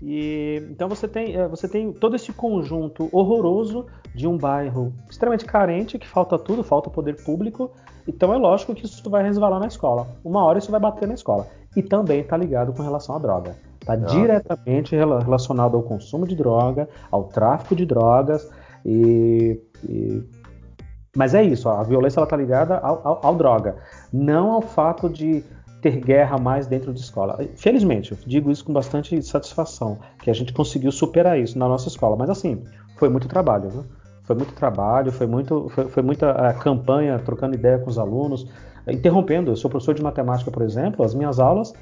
E, então você tem, é, você tem todo esse conjunto horroroso de um bairro extremamente carente, que falta tudo, falta poder público. Então é lógico que isso vai resvalar na escola. Uma hora isso vai bater na escola e também está ligado com relação à droga. Está diretamente relacionado ao consumo de droga, ao tráfico de drogas e, e... mas é isso, a violência está ligada ao, ao, ao, droga, não ao fato de ter guerra mais dentro de escola. Felizmente, eu digo isso com bastante satisfação, que a gente conseguiu superar isso na nossa escola. Mas assim, foi muito trabalho, viu? Foi muito trabalho, foi, muito, foi, foi muita uh, campanha, trocando ideia com os alunos, interrompendo. Eu sou professor de matemática, por exemplo, as minhas aulas,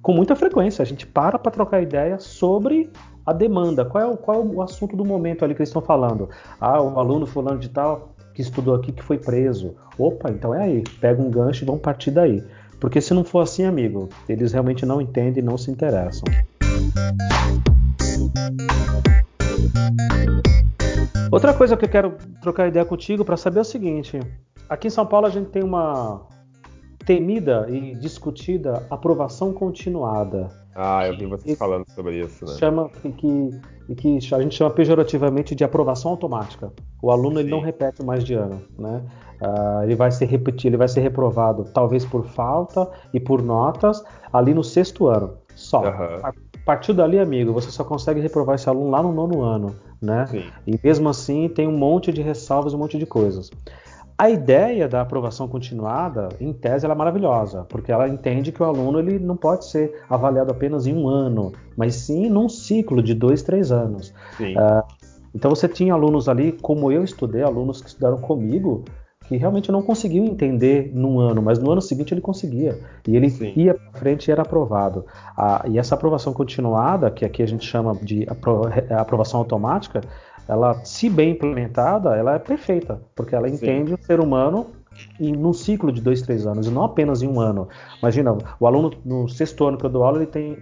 com muita frequência, a gente para para trocar ideia sobre a demanda, qual é, o, qual é o assunto do momento ali que eles estão falando. Ah, o aluno fulano de tal que estudou aqui que foi preso. Opa, então é aí, pega um gancho e vamos partir daí. Porque se não for assim, amigo, eles realmente não entendem e não se interessam. Outra coisa que eu quero trocar ideia contigo para saber é o seguinte: aqui em São Paulo a gente tem uma temida e discutida aprovação continuada. Ah, eu vi vocês falando sobre isso, né? Chama que, que, que a gente chama pejorativamente de aprovação automática. O aluno ele não repete mais de ano, né? Uh, ele vai ser repetido, ele vai ser reprovado, talvez por falta e por notas ali no sexto ano. Só. Uhum. A partir dali, amigo, você só consegue reprovar esse aluno lá no nono ano, né? Sim. E mesmo assim tem um monte de ressalvas, um monte de coisas. A ideia da aprovação continuada, em tese, ela é maravilhosa, porque ela entende que o aluno ele não pode ser avaliado apenas em um ano, mas sim num ciclo de dois, três anos. Uh, então você tinha alunos ali, como eu estudei, alunos que estudaram comigo, que realmente não conseguiam entender num ano, mas no ano seguinte ele conseguia. E ele Sim. ia para frente e era aprovado. Ah, e essa aprovação continuada, que aqui a gente chama de apro aprovação automática, ela, se bem implementada, ela é perfeita, porque ela entende Sim. o ser humano em num ciclo de dois, três anos, e não apenas em um ano. Imagina, o aluno no sexto ano que eu dou aula, ele tem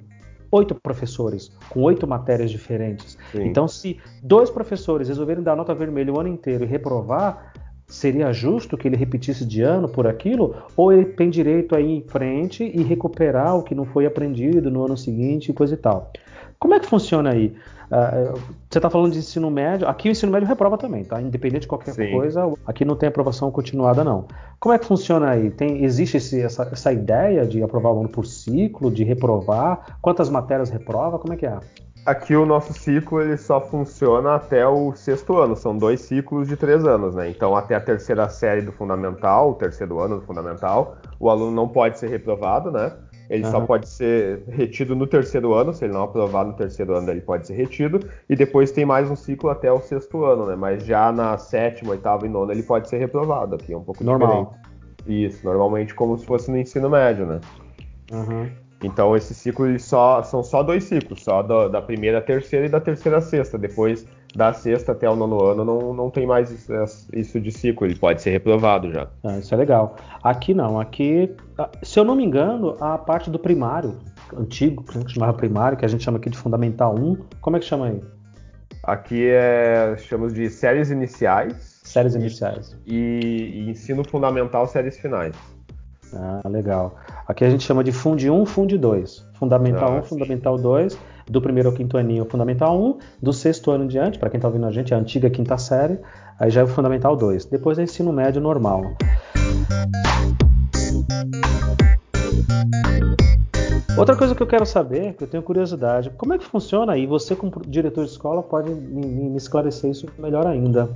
oito professores, com oito matérias diferentes. Sim. Então, se dois professores resolverem dar nota vermelha o ano inteiro e reprovar, seria justo que ele repetisse de ano por aquilo? Ou ele tem direito a ir em frente e recuperar o que não foi aprendido no ano seguinte e coisa e tal? Como é que funciona aí? Uh, você está falando de ensino médio, aqui o ensino médio reprova também, tá? Independente de qualquer Sim. coisa, aqui não tem aprovação continuada, não. Como é que funciona aí? Tem, existe esse, essa, essa, ideia de aprovar o aluno por ciclo, de reprovar? Quantas matérias reprova? Como é que é? Aqui o nosso ciclo ele só funciona até o sexto ano, são dois ciclos de três anos, né? Então até a terceira série do fundamental, o terceiro ano do fundamental, o aluno não pode ser reprovado, né? Ele uhum. só pode ser retido no terceiro ano, se ele não aprovar no terceiro ano, ele pode ser retido, e depois tem mais um ciclo até o sexto ano, né? Mas já na sétima, oitava e nona ele pode ser reprovado aqui, é um pouco Normal. diferente. Isso, normalmente como se fosse no ensino médio, né? Uhum. Então esse ciclo só, são só dois ciclos, só da, da primeira à terceira e da terceira à sexta. Depois da sexta até o nono ano não, não tem mais isso, isso de ciclo, ele pode ser reprovado já. Ah, isso é legal. Aqui não, aqui, ah, se eu não me engano, a parte do primário, antigo, que chamava primário, que a gente chama aqui de Fundamental 1, como é que chama aí? Aqui é, chamamos de séries iniciais. Séries iniciais. E, e ensino fundamental, séries finais. Ah, legal. Aqui a gente chama de Fund 1, Fund 2. Fundamental Nossa. 1, Fundamental 2 do primeiro ao quinto aninho, Fundamental 1, do sexto ano em diante, para quem está ouvindo a gente, é a antiga quinta série, aí já é o Fundamental 2. Depois é ensino médio normal. Outra coisa que eu quero saber, que eu tenho curiosidade, como é que funciona aí? Você, como diretor de escola, pode me esclarecer isso melhor ainda.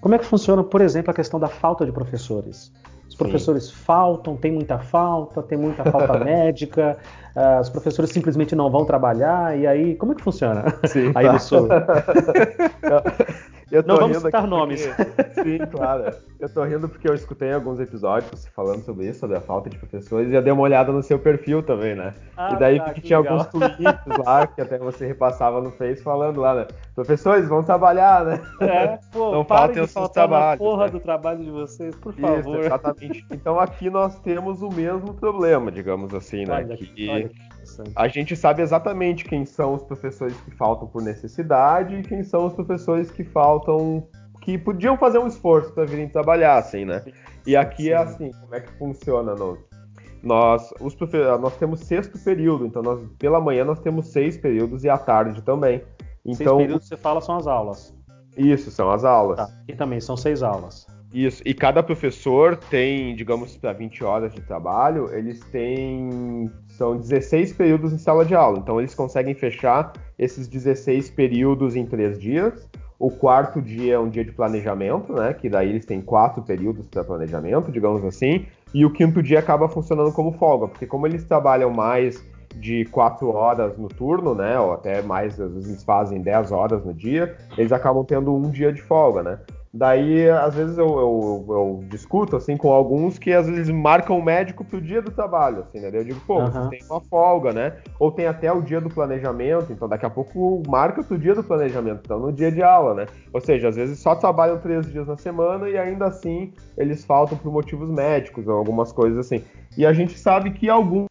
Como é que funciona, por exemplo, a questão da falta de professores? Os professores Sim. faltam, tem muita falta, tem muita falta médica, uh, os professores simplesmente não vão trabalhar, e aí, como é que funciona? Sim, aí tá. no sul. Eu não vamos citar nomes. Porque... Sim, claro. Eu tô rindo porque eu escutei alguns episódios falando sobre isso, sobre a falta de professores, e eu dei uma olhada no seu perfil também, né? Ah, e daí tá, que tinha legal. alguns tweets lá, que até você repassava no Face falando lá, né? Professores, vão trabalhar, né? É, pô, não faltem os seus trabalhos. porra né? do trabalho de vocês, por favor. Isso, exatamente. Então aqui nós temos o mesmo problema, digamos assim, né? Olha, que... olha. A gente sabe exatamente quem são os professores que faltam por necessidade e quem são os professores que faltam que podiam fazer um esforço para virem trabalhar, assim, né? E aqui é Sim. assim, como é que funciona no, nós, os nós temos sexto período, então nós, pela manhã nós temos seis períodos e à tarde também. Então, seis períodos você fala são as aulas. Isso, são as aulas. Tá. E também são seis aulas. Isso, e cada professor tem, digamos, para 20 horas de trabalho, eles têm. São 16 períodos em sala de aula. Então, eles conseguem fechar esses 16 períodos em três dias. O quarto dia é um dia de planejamento, né? Que daí eles têm quatro períodos para planejamento, digamos assim. E o quinto dia acaba funcionando como folga, porque como eles trabalham mais de quatro horas no turno, né? Ou até mais, às vezes eles fazem 10 horas no dia, eles acabam tendo um dia de folga, né? Daí, às vezes, eu, eu, eu, discuto, assim, com alguns que às vezes marcam o médico pro dia do trabalho, assim, né? Daí eu digo, pô, uhum. vocês têm uma folga, né? Ou tem até o dia do planejamento, então daqui a pouco marca pro dia do planejamento, então no dia de aula, né? Ou seja, às vezes só trabalham três dias na semana e ainda assim eles faltam por motivos médicos ou algumas coisas assim. E a gente sabe que alguns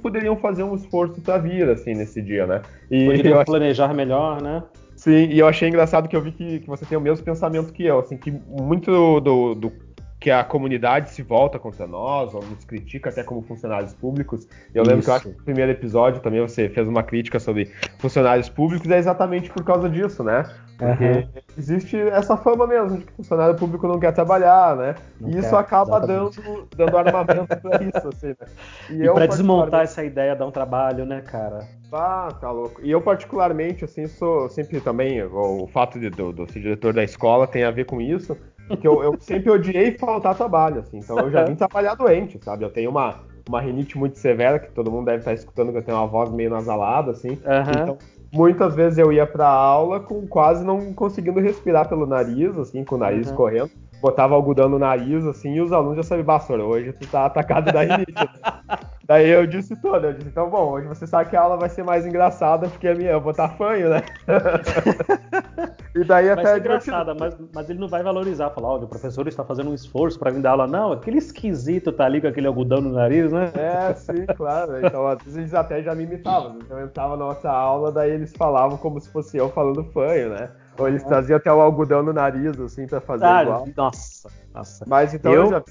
poderiam fazer um esforço para vir, assim, nesse dia, né? E poderiam planejar melhor, né? Sim, e eu achei engraçado que eu vi que, que você tem o mesmo pensamento que eu, assim, que muito do, do que a comunidade se volta contra nós, ou nos critica até como funcionários públicos. Eu lembro que eu acho que no primeiro episódio também você fez uma crítica sobre funcionários públicos, é exatamente por causa disso, né? Porque uhum. existe essa fama mesmo de que funcionário público não quer trabalhar, né? Não e isso quer, acaba dando, dando armamento para isso, assim, né? E, e para desmontar essa ideia dá um trabalho, né, cara? Ah, tá louco. E eu, particularmente, assim, sou sempre também. O, fato de, do, do ser diretor da escola tem a ver com isso. Porque eu, eu sempre odiei faltar trabalho, assim. Então eu já vim trabalhar doente, sabe? Eu tenho uma, uma rinite muito severa, que todo mundo deve estar escutando, que eu tenho uma voz meio nasalada, assim. Uhum. Então, muitas vezes eu ia pra aula com quase não conseguindo respirar pelo nariz, assim, com o nariz uhum. correndo. Botava algodão no nariz, assim, e os alunos já sabiam, Bastor, hoje tu tá atacado da rinite. Daí eu disse tudo, eu disse, então bom, hoje você sabe que a aula vai ser mais engraçada porque a minha, eu vou estar fanho, né? e daí vai até. Ser engraçada, mas, mas ele não vai valorizar, falar, olha, o professor está fazendo um esforço para vir dar aula. Não, aquele esquisito tá ali com aquele algodão no nariz, né? É, sim, claro. Então, às vezes eles até já me imitavam. Então eu entrava na nossa aula, daí eles falavam como se fosse eu falando fanho, né? Ou eles traziam até o algodão no nariz, assim, pra fazer ah, igual. Nossa, nossa. Mas então eu, eu já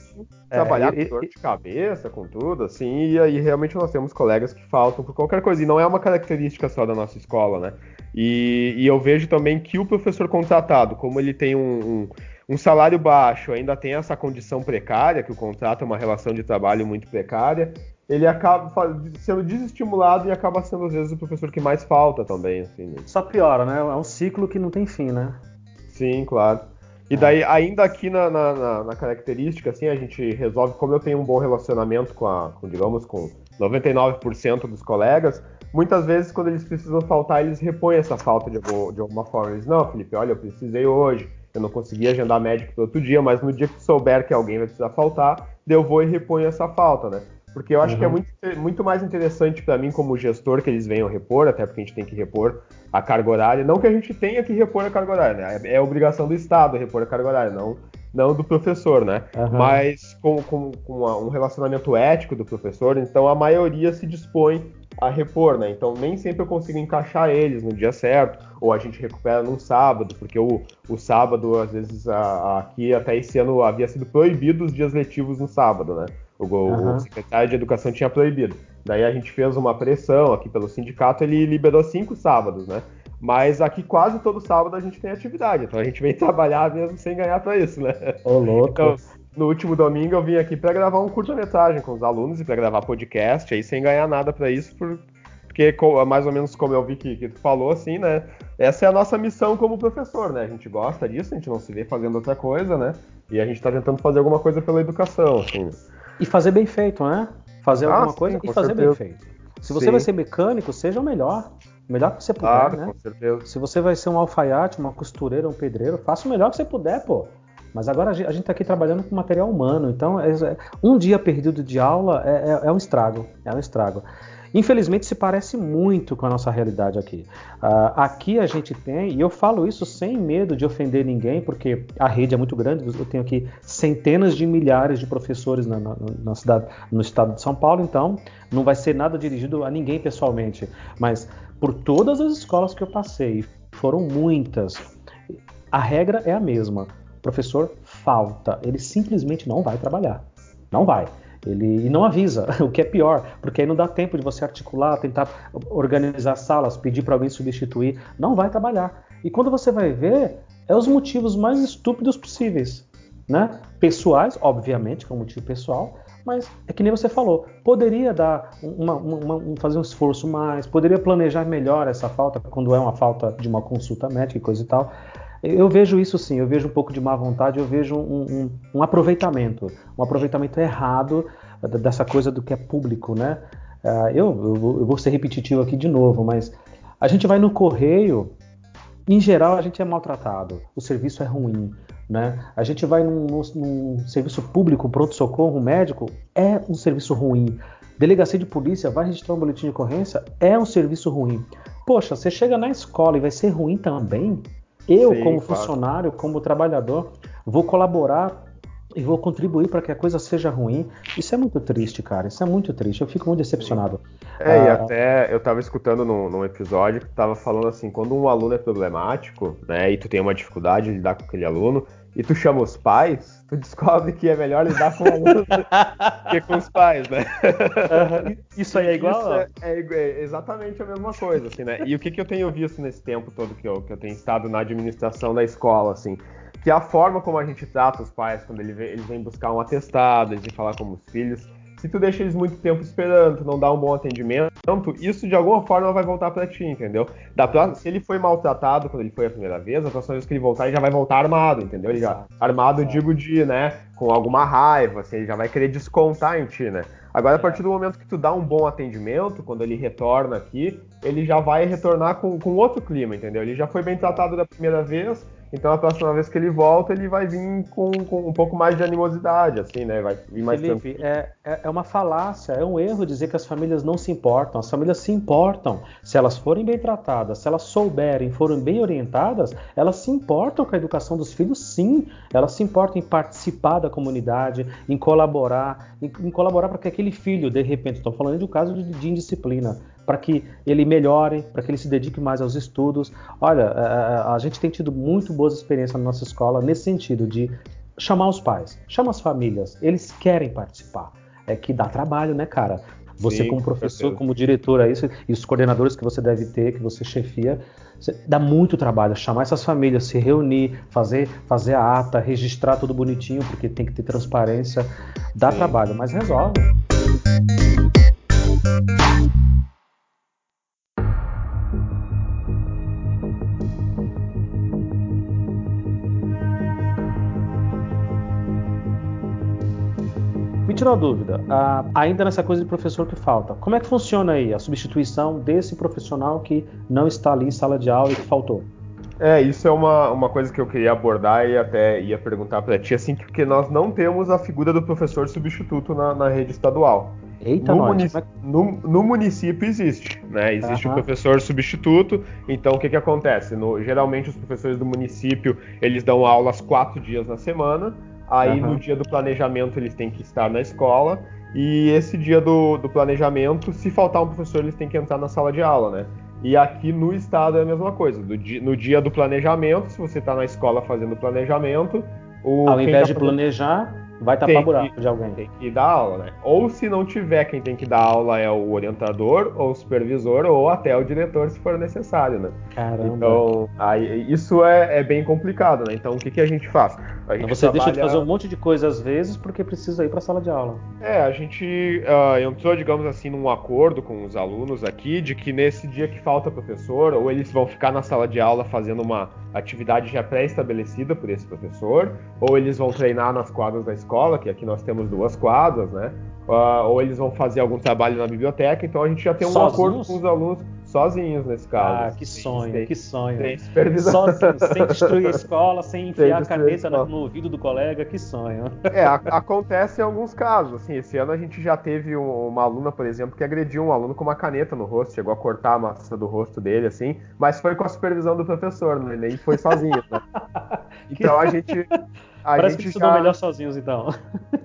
é, trabalhar com dor de cabeça, com tudo, assim, e aí realmente nós temos colegas que faltam por qualquer coisa. E não é uma característica só da nossa escola, né? E, e eu vejo também que o professor contratado, como ele tem um, um um salário baixo, ainda tem essa condição precária, que o contrato é uma relação de trabalho muito precária, ele acaba sendo desestimulado e acaba sendo, às vezes, o professor que mais falta também. Assim, né? Só piora, né? É um ciclo que não tem fim, né? Sim, claro. E daí, ainda aqui na, na, na, característica, assim, a gente resolve, como eu tenho um bom relacionamento com, a, com digamos, com 99% dos colegas, muitas vezes, quando eles precisam faltar, eles repõem essa falta de, de alguma forma. Eles, não, Felipe, olha, eu precisei hoje, eu não consegui agendar médico para outro dia, mas no dia que souber que alguém vai precisar faltar, eu vou e reponho essa falta, né? Porque eu acho uhum. que é uhum. muito, muito mais interessante para mim como gestor que eles venham repor, até porque a gente tem que repor a carga horária. Não que a gente tenha que repor a carga horária, né? É, é obrigação do Estado repor a carga horária, não, não do professor, né? Uhum. Mas com, com, com um relacionamento ético do professor, então a maioria se dispõe a repor, né? Então nem sempre eu consigo encaixar eles no dia certo, ou a gente recupera num sábado, porque o, o sábado, às vezes, a, a, aqui até esse ano havia sido proibido os dias letivos no sábado, né? O, uhum. o, secretário de Educação tinha proibido. Daí a gente fez uma pressão aqui pelo sindicato, ele liberou cinco sábados, né? Mas aqui quase todo sábado a gente tem atividade, então a gente vem trabalhar mesmo sem ganhar para isso, né? Ô, louco. Então, no último domingo eu vim aqui para gravar um curta-metragem com os alunos e para gravar podcast, aí sem ganhar nada para isso, por, porque mais ou menos como eu vi que, que tu falou, assim, né? Essa é a nossa missão como professor, né? A gente gosta disso, a gente não se vê fazendo outra coisa, né? E a gente está tentando fazer alguma coisa pela educação, assim. E fazer bem feito, né? Fazer ah, alguma sim, coisa e fazer certeza. bem feito. Se você sim. vai ser mecânico, seja o melhor. O melhor que você puder, claro, né? Com certeza. Se você vai ser um alfaiate, uma costureira, um pedreiro, faça o melhor que você puder, pô. Mas agora a gente está aqui trabalhando com material humano, então é, é, um dia perdido de aula é, é, é um estrago, é um estrago. Infelizmente se parece muito com a nossa realidade aqui. Uh, aqui a gente tem, e eu falo isso sem medo de ofender ninguém, porque a rede é muito grande, eu tenho aqui centenas de milhares de professores na, na, na cidade, no estado de São Paulo, então não vai ser nada dirigido a ninguém pessoalmente, mas por todas as escolas que eu passei, foram muitas, a regra é a mesma. Professor falta, ele simplesmente não vai trabalhar. Não vai. Ele e não avisa, o que é pior, porque aí não dá tempo de você articular, tentar organizar salas, pedir para alguém substituir, não vai trabalhar. E quando você vai ver, é os motivos mais estúpidos possíveis, né? Pessoais, obviamente, que é um motivo pessoal, mas é que nem você falou, poderia dar uma, uma, uma, fazer um esforço mais, poderia planejar melhor essa falta quando é uma falta de uma consulta médica e coisa e tal. Eu vejo isso sim, eu vejo um pouco de má vontade, eu vejo um, um, um aproveitamento, um aproveitamento errado dessa coisa do que é público, né? Uh, eu, eu, vou ser repetitivo aqui de novo, mas a gente vai no correio, em geral a gente é maltratado, o serviço é ruim, né? A gente vai num, num serviço público, pronto-socorro, médico, é um serviço ruim. Delegacia de polícia vai registrar um boletim de ocorrência, é um serviço ruim. Poxa, você chega na escola e vai ser ruim também? Eu, Sim, como claro. funcionário, como trabalhador, vou colaborar e vou contribuir para que a coisa seja ruim. Isso é muito triste, cara. Isso é muito triste. Eu fico muito decepcionado. É, ah, e até eu estava escutando num, num, episódio que estava falando assim, quando um aluno é problemático, né, e tu tem uma dificuldade de lidar com aquele aluno, e tu chama os pais, tu descobre que é melhor lidar com o aluno que com os pais, né? Isso aí é igual? É, é, exatamente a mesma coisa, assim, né? E o que, que eu tenho visto nesse tempo todo que eu, que eu tenho estado na administração da escola, assim, que a forma como a gente trata os pais quando eles vêm, eles vêm buscar um atestado, eles vêm falar como os filhos, se tu deixa eles muito tempo esperando, tu não dá um bom atendimento, isso de alguma forma vai voltar para ti, entendeu? Da próxima, se ele foi maltratado quando ele foi a primeira vez, a próxima vez que ele voltar, ele já vai voltar armado, entendeu? Ele já armado, digo de, né, com alguma raiva, assim, ele já vai querer descontar em ti, né? Agora, a partir do momento que tu dá um bom atendimento, quando ele retorna aqui, ele já vai retornar com, com outro clima, entendeu? Ele já foi bem tratado da primeira vez, então a próxima vez que ele volta, ele vai vir com, com um pouco mais de animosidade, assim, né? Vai vir mais Felipe, é, é, é uma falácia, é um erro dizer que as famílias não se importam. As famílias se importam. Se elas forem bem tratadas, se elas souberem, forem bem orientadas, elas se importam com a educação dos filhos, sim. Elas se importam em participar da comunidade, em colaborar, em, em colaborar para que aquele filho, de repente, estou falando de um caso de, de indisciplina, para que ele melhore, para que ele se dedique mais aos estudos. Olha, é, é, a gente tem tido muito boas experiências na nossa escola nesse sentido de chamar os pais, chamar as famílias, eles querem participar. É que dá trabalho, né, cara? Você Sim, como professor, com como diretor aí, e os coordenadores que você deve ter, que você chefia, dá muito trabalho chamar essas famílias, se reunir, fazer, fazer a ata, registrar tudo bonitinho, porque tem que ter transparência. Dá Sim. trabalho, mas resolve. Me tira uma dúvida, ah, ainda nessa coisa de professor que falta, como é que funciona aí a substituição desse profissional que não está ali em sala de aula e que faltou? É, isso é uma, uma coisa que eu queria abordar e até ia perguntar para ti, assim, porque nós não temos a figura do professor substituto na, na rede estadual. Eita, no, munic... no, no, município existe, né? Existe uhum. o professor substituto. Então, o que, que acontece? No, geralmente, os professores do município eles dão aulas quatro dias na semana. Aí uhum. no dia do planejamento eles têm que estar na escola. E esse dia do, do planejamento, se faltar um professor, eles têm que entrar na sala de aula, né? E aqui no estado é a mesma coisa. Dia, no dia do planejamento, se você está na escola fazendo planejamento, o, ao invés tá de planejar, vai tapar buraco de alguém. Tem que dar aula, né? Ou se não tiver, quem tem que dar aula é o orientador, ou o supervisor, ou até o diretor, se for necessário, né? Caramba. Então, aí, isso é, é bem complicado, né? Então, o que, que a gente faz? Gente você trabalha... deixa de fazer um monte de coisa às vezes porque precisa ir para a sala de aula. É, a gente uh, entrou, digamos assim, num acordo com os alunos aqui de que nesse dia que falta professor, ou eles vão ficar na sala de aula fazendo uma atividade já pré-estabelecida por esse professor, ou eles vão treinar nas quadras da escola, que aqui nós temos duas quadras, né? Uh, ou eles vão fazer algum trabalho na biblioteca, então a gente já tem um Sozinhos? acordo com os alunos sozinhos nesse caso. Ah, que sonho, sem, que sonho. Sem supervisão. Sozinho, sem destruir a escola, sem enfiar sem a caneta no, no, ouvido do colega, que sonho. É, a, acontece em alguns casos. Assim, esse ano a gente já teve um, uma aluna, por exemplo, que agrediu um aluno com uma caneta no rosto, chegou a cortar a massa do rosto dele, assim, mas foi com a supervisão do professor, né? nem foi sozinho. Né? Então a gente a Parece que estudam já... melhor sozinhos, então.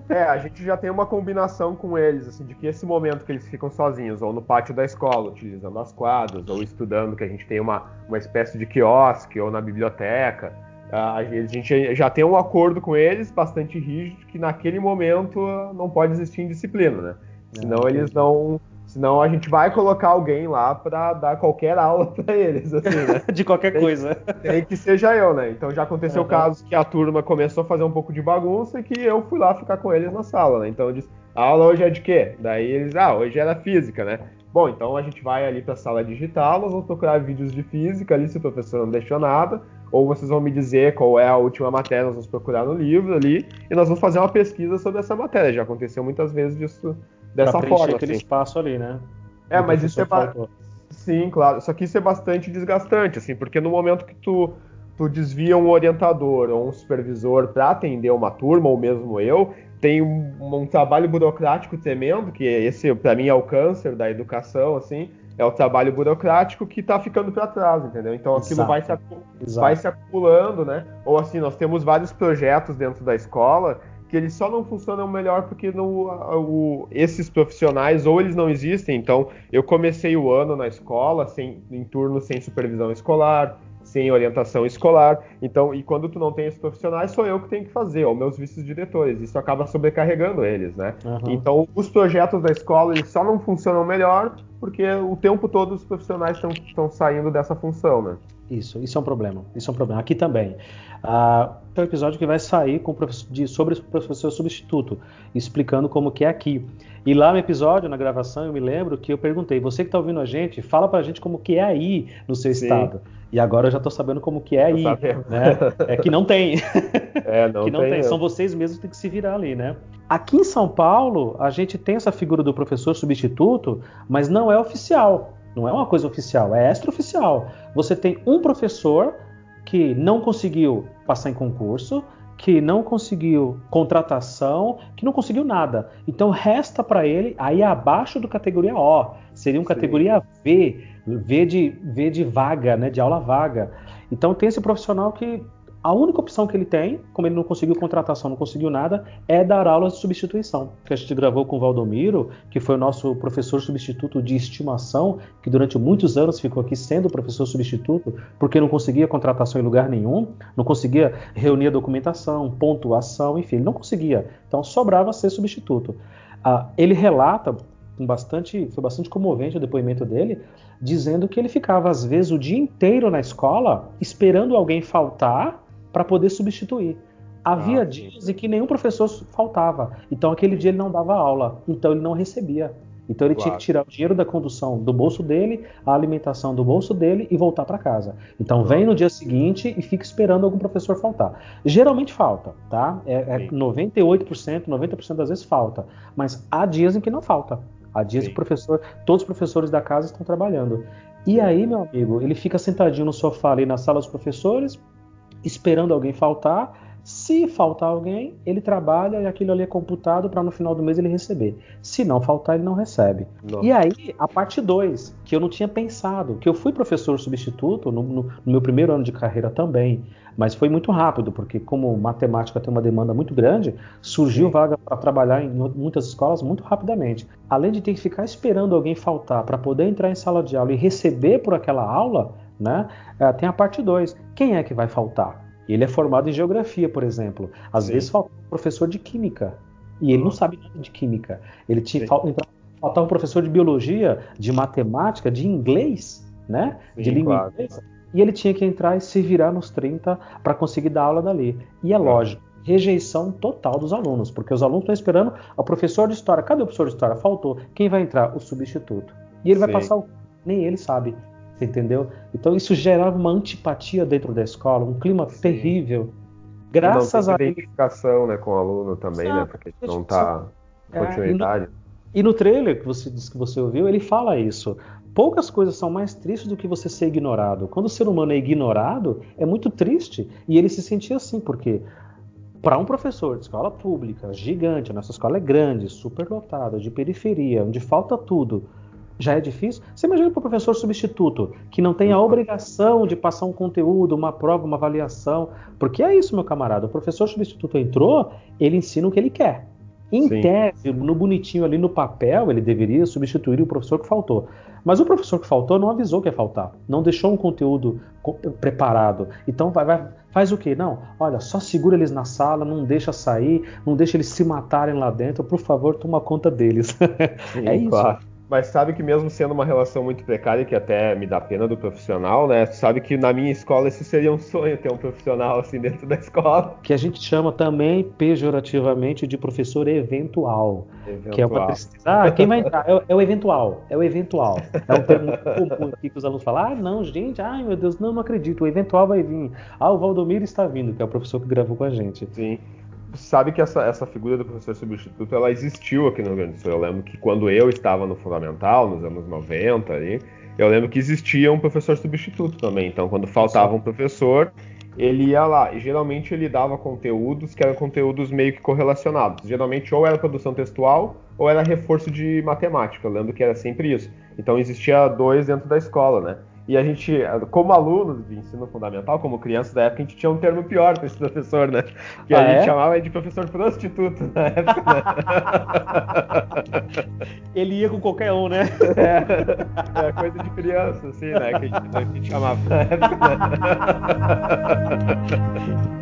É, a gente já tem uma combinação com eles, assim, de que esse momento que eles ficam sozinhos, ou no pátio da escola, utilizando as quadras, ou estudando, que a gente tem uma, uma espécie de quiosque, ou na biblioteca, a gente já tem um acordo com eles, bastante rígido, que naquele momento não pode existir indisciplina, né? Senão é, eles não Senão a gente vai colocar alguém lá para dar qualquer aula para eles, assim, né? de qualquer tem, coisa. Tem que seja eu, né? Então já aconteceu uhum. casos que a turma começou a fazer um pouco de bagunça e que eu fui lá ficar com eles na sala, né? Então eu disse, a aula hoje é de quê? Daí eles, ah, hoje era física, né? Bom, então a gente vai ali para a sala digital, nós vamos procurar vídeos de física ali, se o professor não deixou nada, ou vocês vão me dizer qual é a última matéria, nós vamos procurar no livro ali, e nós vamos fazer uma pesquisa sobre essa matéria. Já aconteceu muitas vezes disso dessa pra forma. aquele assim. espaço ali, né? É, mas isso é ba... sim, claro. Só que isso é bastante desgastante, assim, porque no momento que tu tu desvia um orientador ou um supervisor para atender uma turma ou mesmo eu, tem um, um, trabalho burocrático tremendo, que esse para mim é o câncer da educação, assim, é o trabalho burocrático que está ficando para trás, entendeu? Então aquilo vai se, vai se acumulando, né? Ou assim, nós temos vários projetos dentro da escola que eles só não funcionam melhor porque o, esses profissionais ou eles não existem. Então, eu comecei o ano na escola sem, em turno sem supervisão escolar, sem orientação escolar. Então, e quando tu não tem esses profissionais, sou eu que tenho que fazer, ou meus vice-diretores. Isso acaba sobrecarregando eles, né? Uhum. Então, os projetos da escola eles só não funcionam melhor porque o tempo todo os profissionais estão saindo dessa função, né? Isso, isso é um problema. Isso é um problema. Aqui também. Ah, é um episódio que vai sair com de, sobre o professor substituto, explicando como que é aqui. E lá no episódio, na gravação, eu me lembro que eu perguntei, você que está ouvindo a gente, fala pra gente como que é aí no seu Sim. estado. E agora eu já estou sabendo como que é aí. Né? É que não tem. É, não, que não tem. tem. São vocês mesmos que têm que se virar ali, né? Aqui em São Paulo, a gente tem essa figura do professor substituto, mas não é oficial. Não é uma coisa oficial, é extraoficial. Você tem um professor que não conseguiu passar em concurso, que não conseguiu contratação, que não conseguiu nada. Então resta para ele aí abaixo do categoria O, seria um categoria V, V de, v de vaga, né, de aula vaga. Então tem esse profissional que A única opção que ele tem, como ele não conseguiu contratação, não conseguiu nada, é dar aulas de substituição. Que a gente gravou com o Valdomiro, que foi o nosso professor substituto de estimação, que durante muitos anos ficou aqui sendo professor substituto, porque não conseguia contratação em lugar nenhum, não conseguia reunir a documentação, pontuação, enfim, ele não conseguia. Então sobrava ser substituto. Ah, ele relata, bastante, foi bastante comovente o depoimento dele, dizendo que ele ficava às vezes o dia inteiro na escola esperando alguém faltar para poder substituir. Havia ah, dias em que nenhum professor faltava, então aquele dia ele não dava aula, então ele não recebia. Então ele claro. tinha que tirar o dinheiro da condução do bolso dele, a alimentação do bolso dele e voltar para casa. Então vem no dia seguinte e fica esperando algum professor faltar. Geralmente falta, tá? É, é 98%, 90% das vezes falta. Mas há dias em que não falta. Há dias Sim. que professor, todos os professores da casa estão trabalhando. E aí, meu amigo, ele fica sentadinho no sofá ali na sala dos professores, esperando alguém faltar. Se faltar alguém, ele trabalha e aquilo ali é computado para no final do mês ele receber. Se não faltar, ele não recebe. Nossa. E aí, a parte 2, que eu não tinha pensado, que eu fui professor substituto no, no, no, meu primeiro ano de carreira também, mas foi muito rápido, porque como matemática tem uma demanda muito grande, surgiu Sim. vaga para trabalhar em muitas escolas muito rapidamente. Além de ter que ficar esperando alguém faltar para poder entrar em sala de aula e receber por aquela aula, né? É, tem a parte 2. Quem é que vai faltar? Ele é formado em geografia, por exemplo. Às Sim. vezes falta um professor de química e ele não sabe nada de química. Ele tinha faltava um professor de biologia, de matemática, de inglês, né? Sim, de língua claro. inglesa. E ele tinha que entrar e se virar nos 30 para conseguir dar aula dali. E é lógico, rejeição total dos alunos, porque os alunos estão esperando o professor de história. Cadê o professor de história? Faltou. Quem vai entrar? O substituto. E ele Sim. vai passar o. Nem ele sabe entendeu? Então isso gerava uma antipatia dentro da escola, um clima Sim. terrível. Graças a identificação, né, com o aluno também, né, porque não está continuidade. É, e, no, e no trailer que você disse que você ouviu, ele fala isso. Poucas coisas são mais tristes do que você ser ignorado. Quando o ser humano é ignorado, é muito triste. E ele se sentia assim, porque para um professor de escola pública, gigante, nossa escola é grande, superlotada, de periferia, onde falta tudo, já é difícil. Você imagina para o professor substituto, que não tem a obrigação de passar um conteúdo, uma prova, uma avaliação. Porque é isso, meu camarada. O professor substituto entrou, ele ensina o que ele quer. Em Sim. tese, no bonitinho ali no papel, ele deveria substituir o professor que faltou. Mas o professor que faltou não avisou que ia faltar, não deixou um conteúdo preparado. Então vai, vai, faz o quê? Não, olha, só segura eles na sala, não deixa sair, não deixa eles se matarem lá dentro, por favor, toma conta deles. Sim, é isso. Claro. Mas sabe que mesmo sendo uma relação muito precária, que até me dá pena do profissional, né? Sabe que na minha escola isso seria um sonho ter um profissional assim dentro da escola. Que a gente chama também pejorativamente de professor eventual. eventual. Que é uma tristeza. Ah, quem vai entrar? É, é, o eventual. É o eventual. É um termo comum aqui que os alunos falam: ah, não, gente, ai meu Deus, não, não acredito. O eventual vai vir. Ah, o Valdomiro está vindo, que é o professor que gravou com a gente. Sim sabe que essa, essa figura do professor substituto ela existiu aqui no Rio Grande do Sul. Eu lembro que quando eu estava no Fundamental, nos anos 90, aí, eu lembro que existia um professor substituto também. Então, quando faltava um professor, ele ia lá. E geralmente ele dava conteúdos que eram conteúdos meio que correlacionados. Geralmente ou era produção textual ou era reforço de matemática. Eu lembro que era sempre isso. Então existia dois dentro da escola, né? E a gente, como alunos de ensino fundamental, como criança da época, a gente tinha um termo pior para esse professor, né? Que ah, a gente é? chamava de professor prostituto na época. Né? Ele ia com qualquer um, né? É, é coisa de criança, assim, né? Que a gente, a gente chamava na época. Né?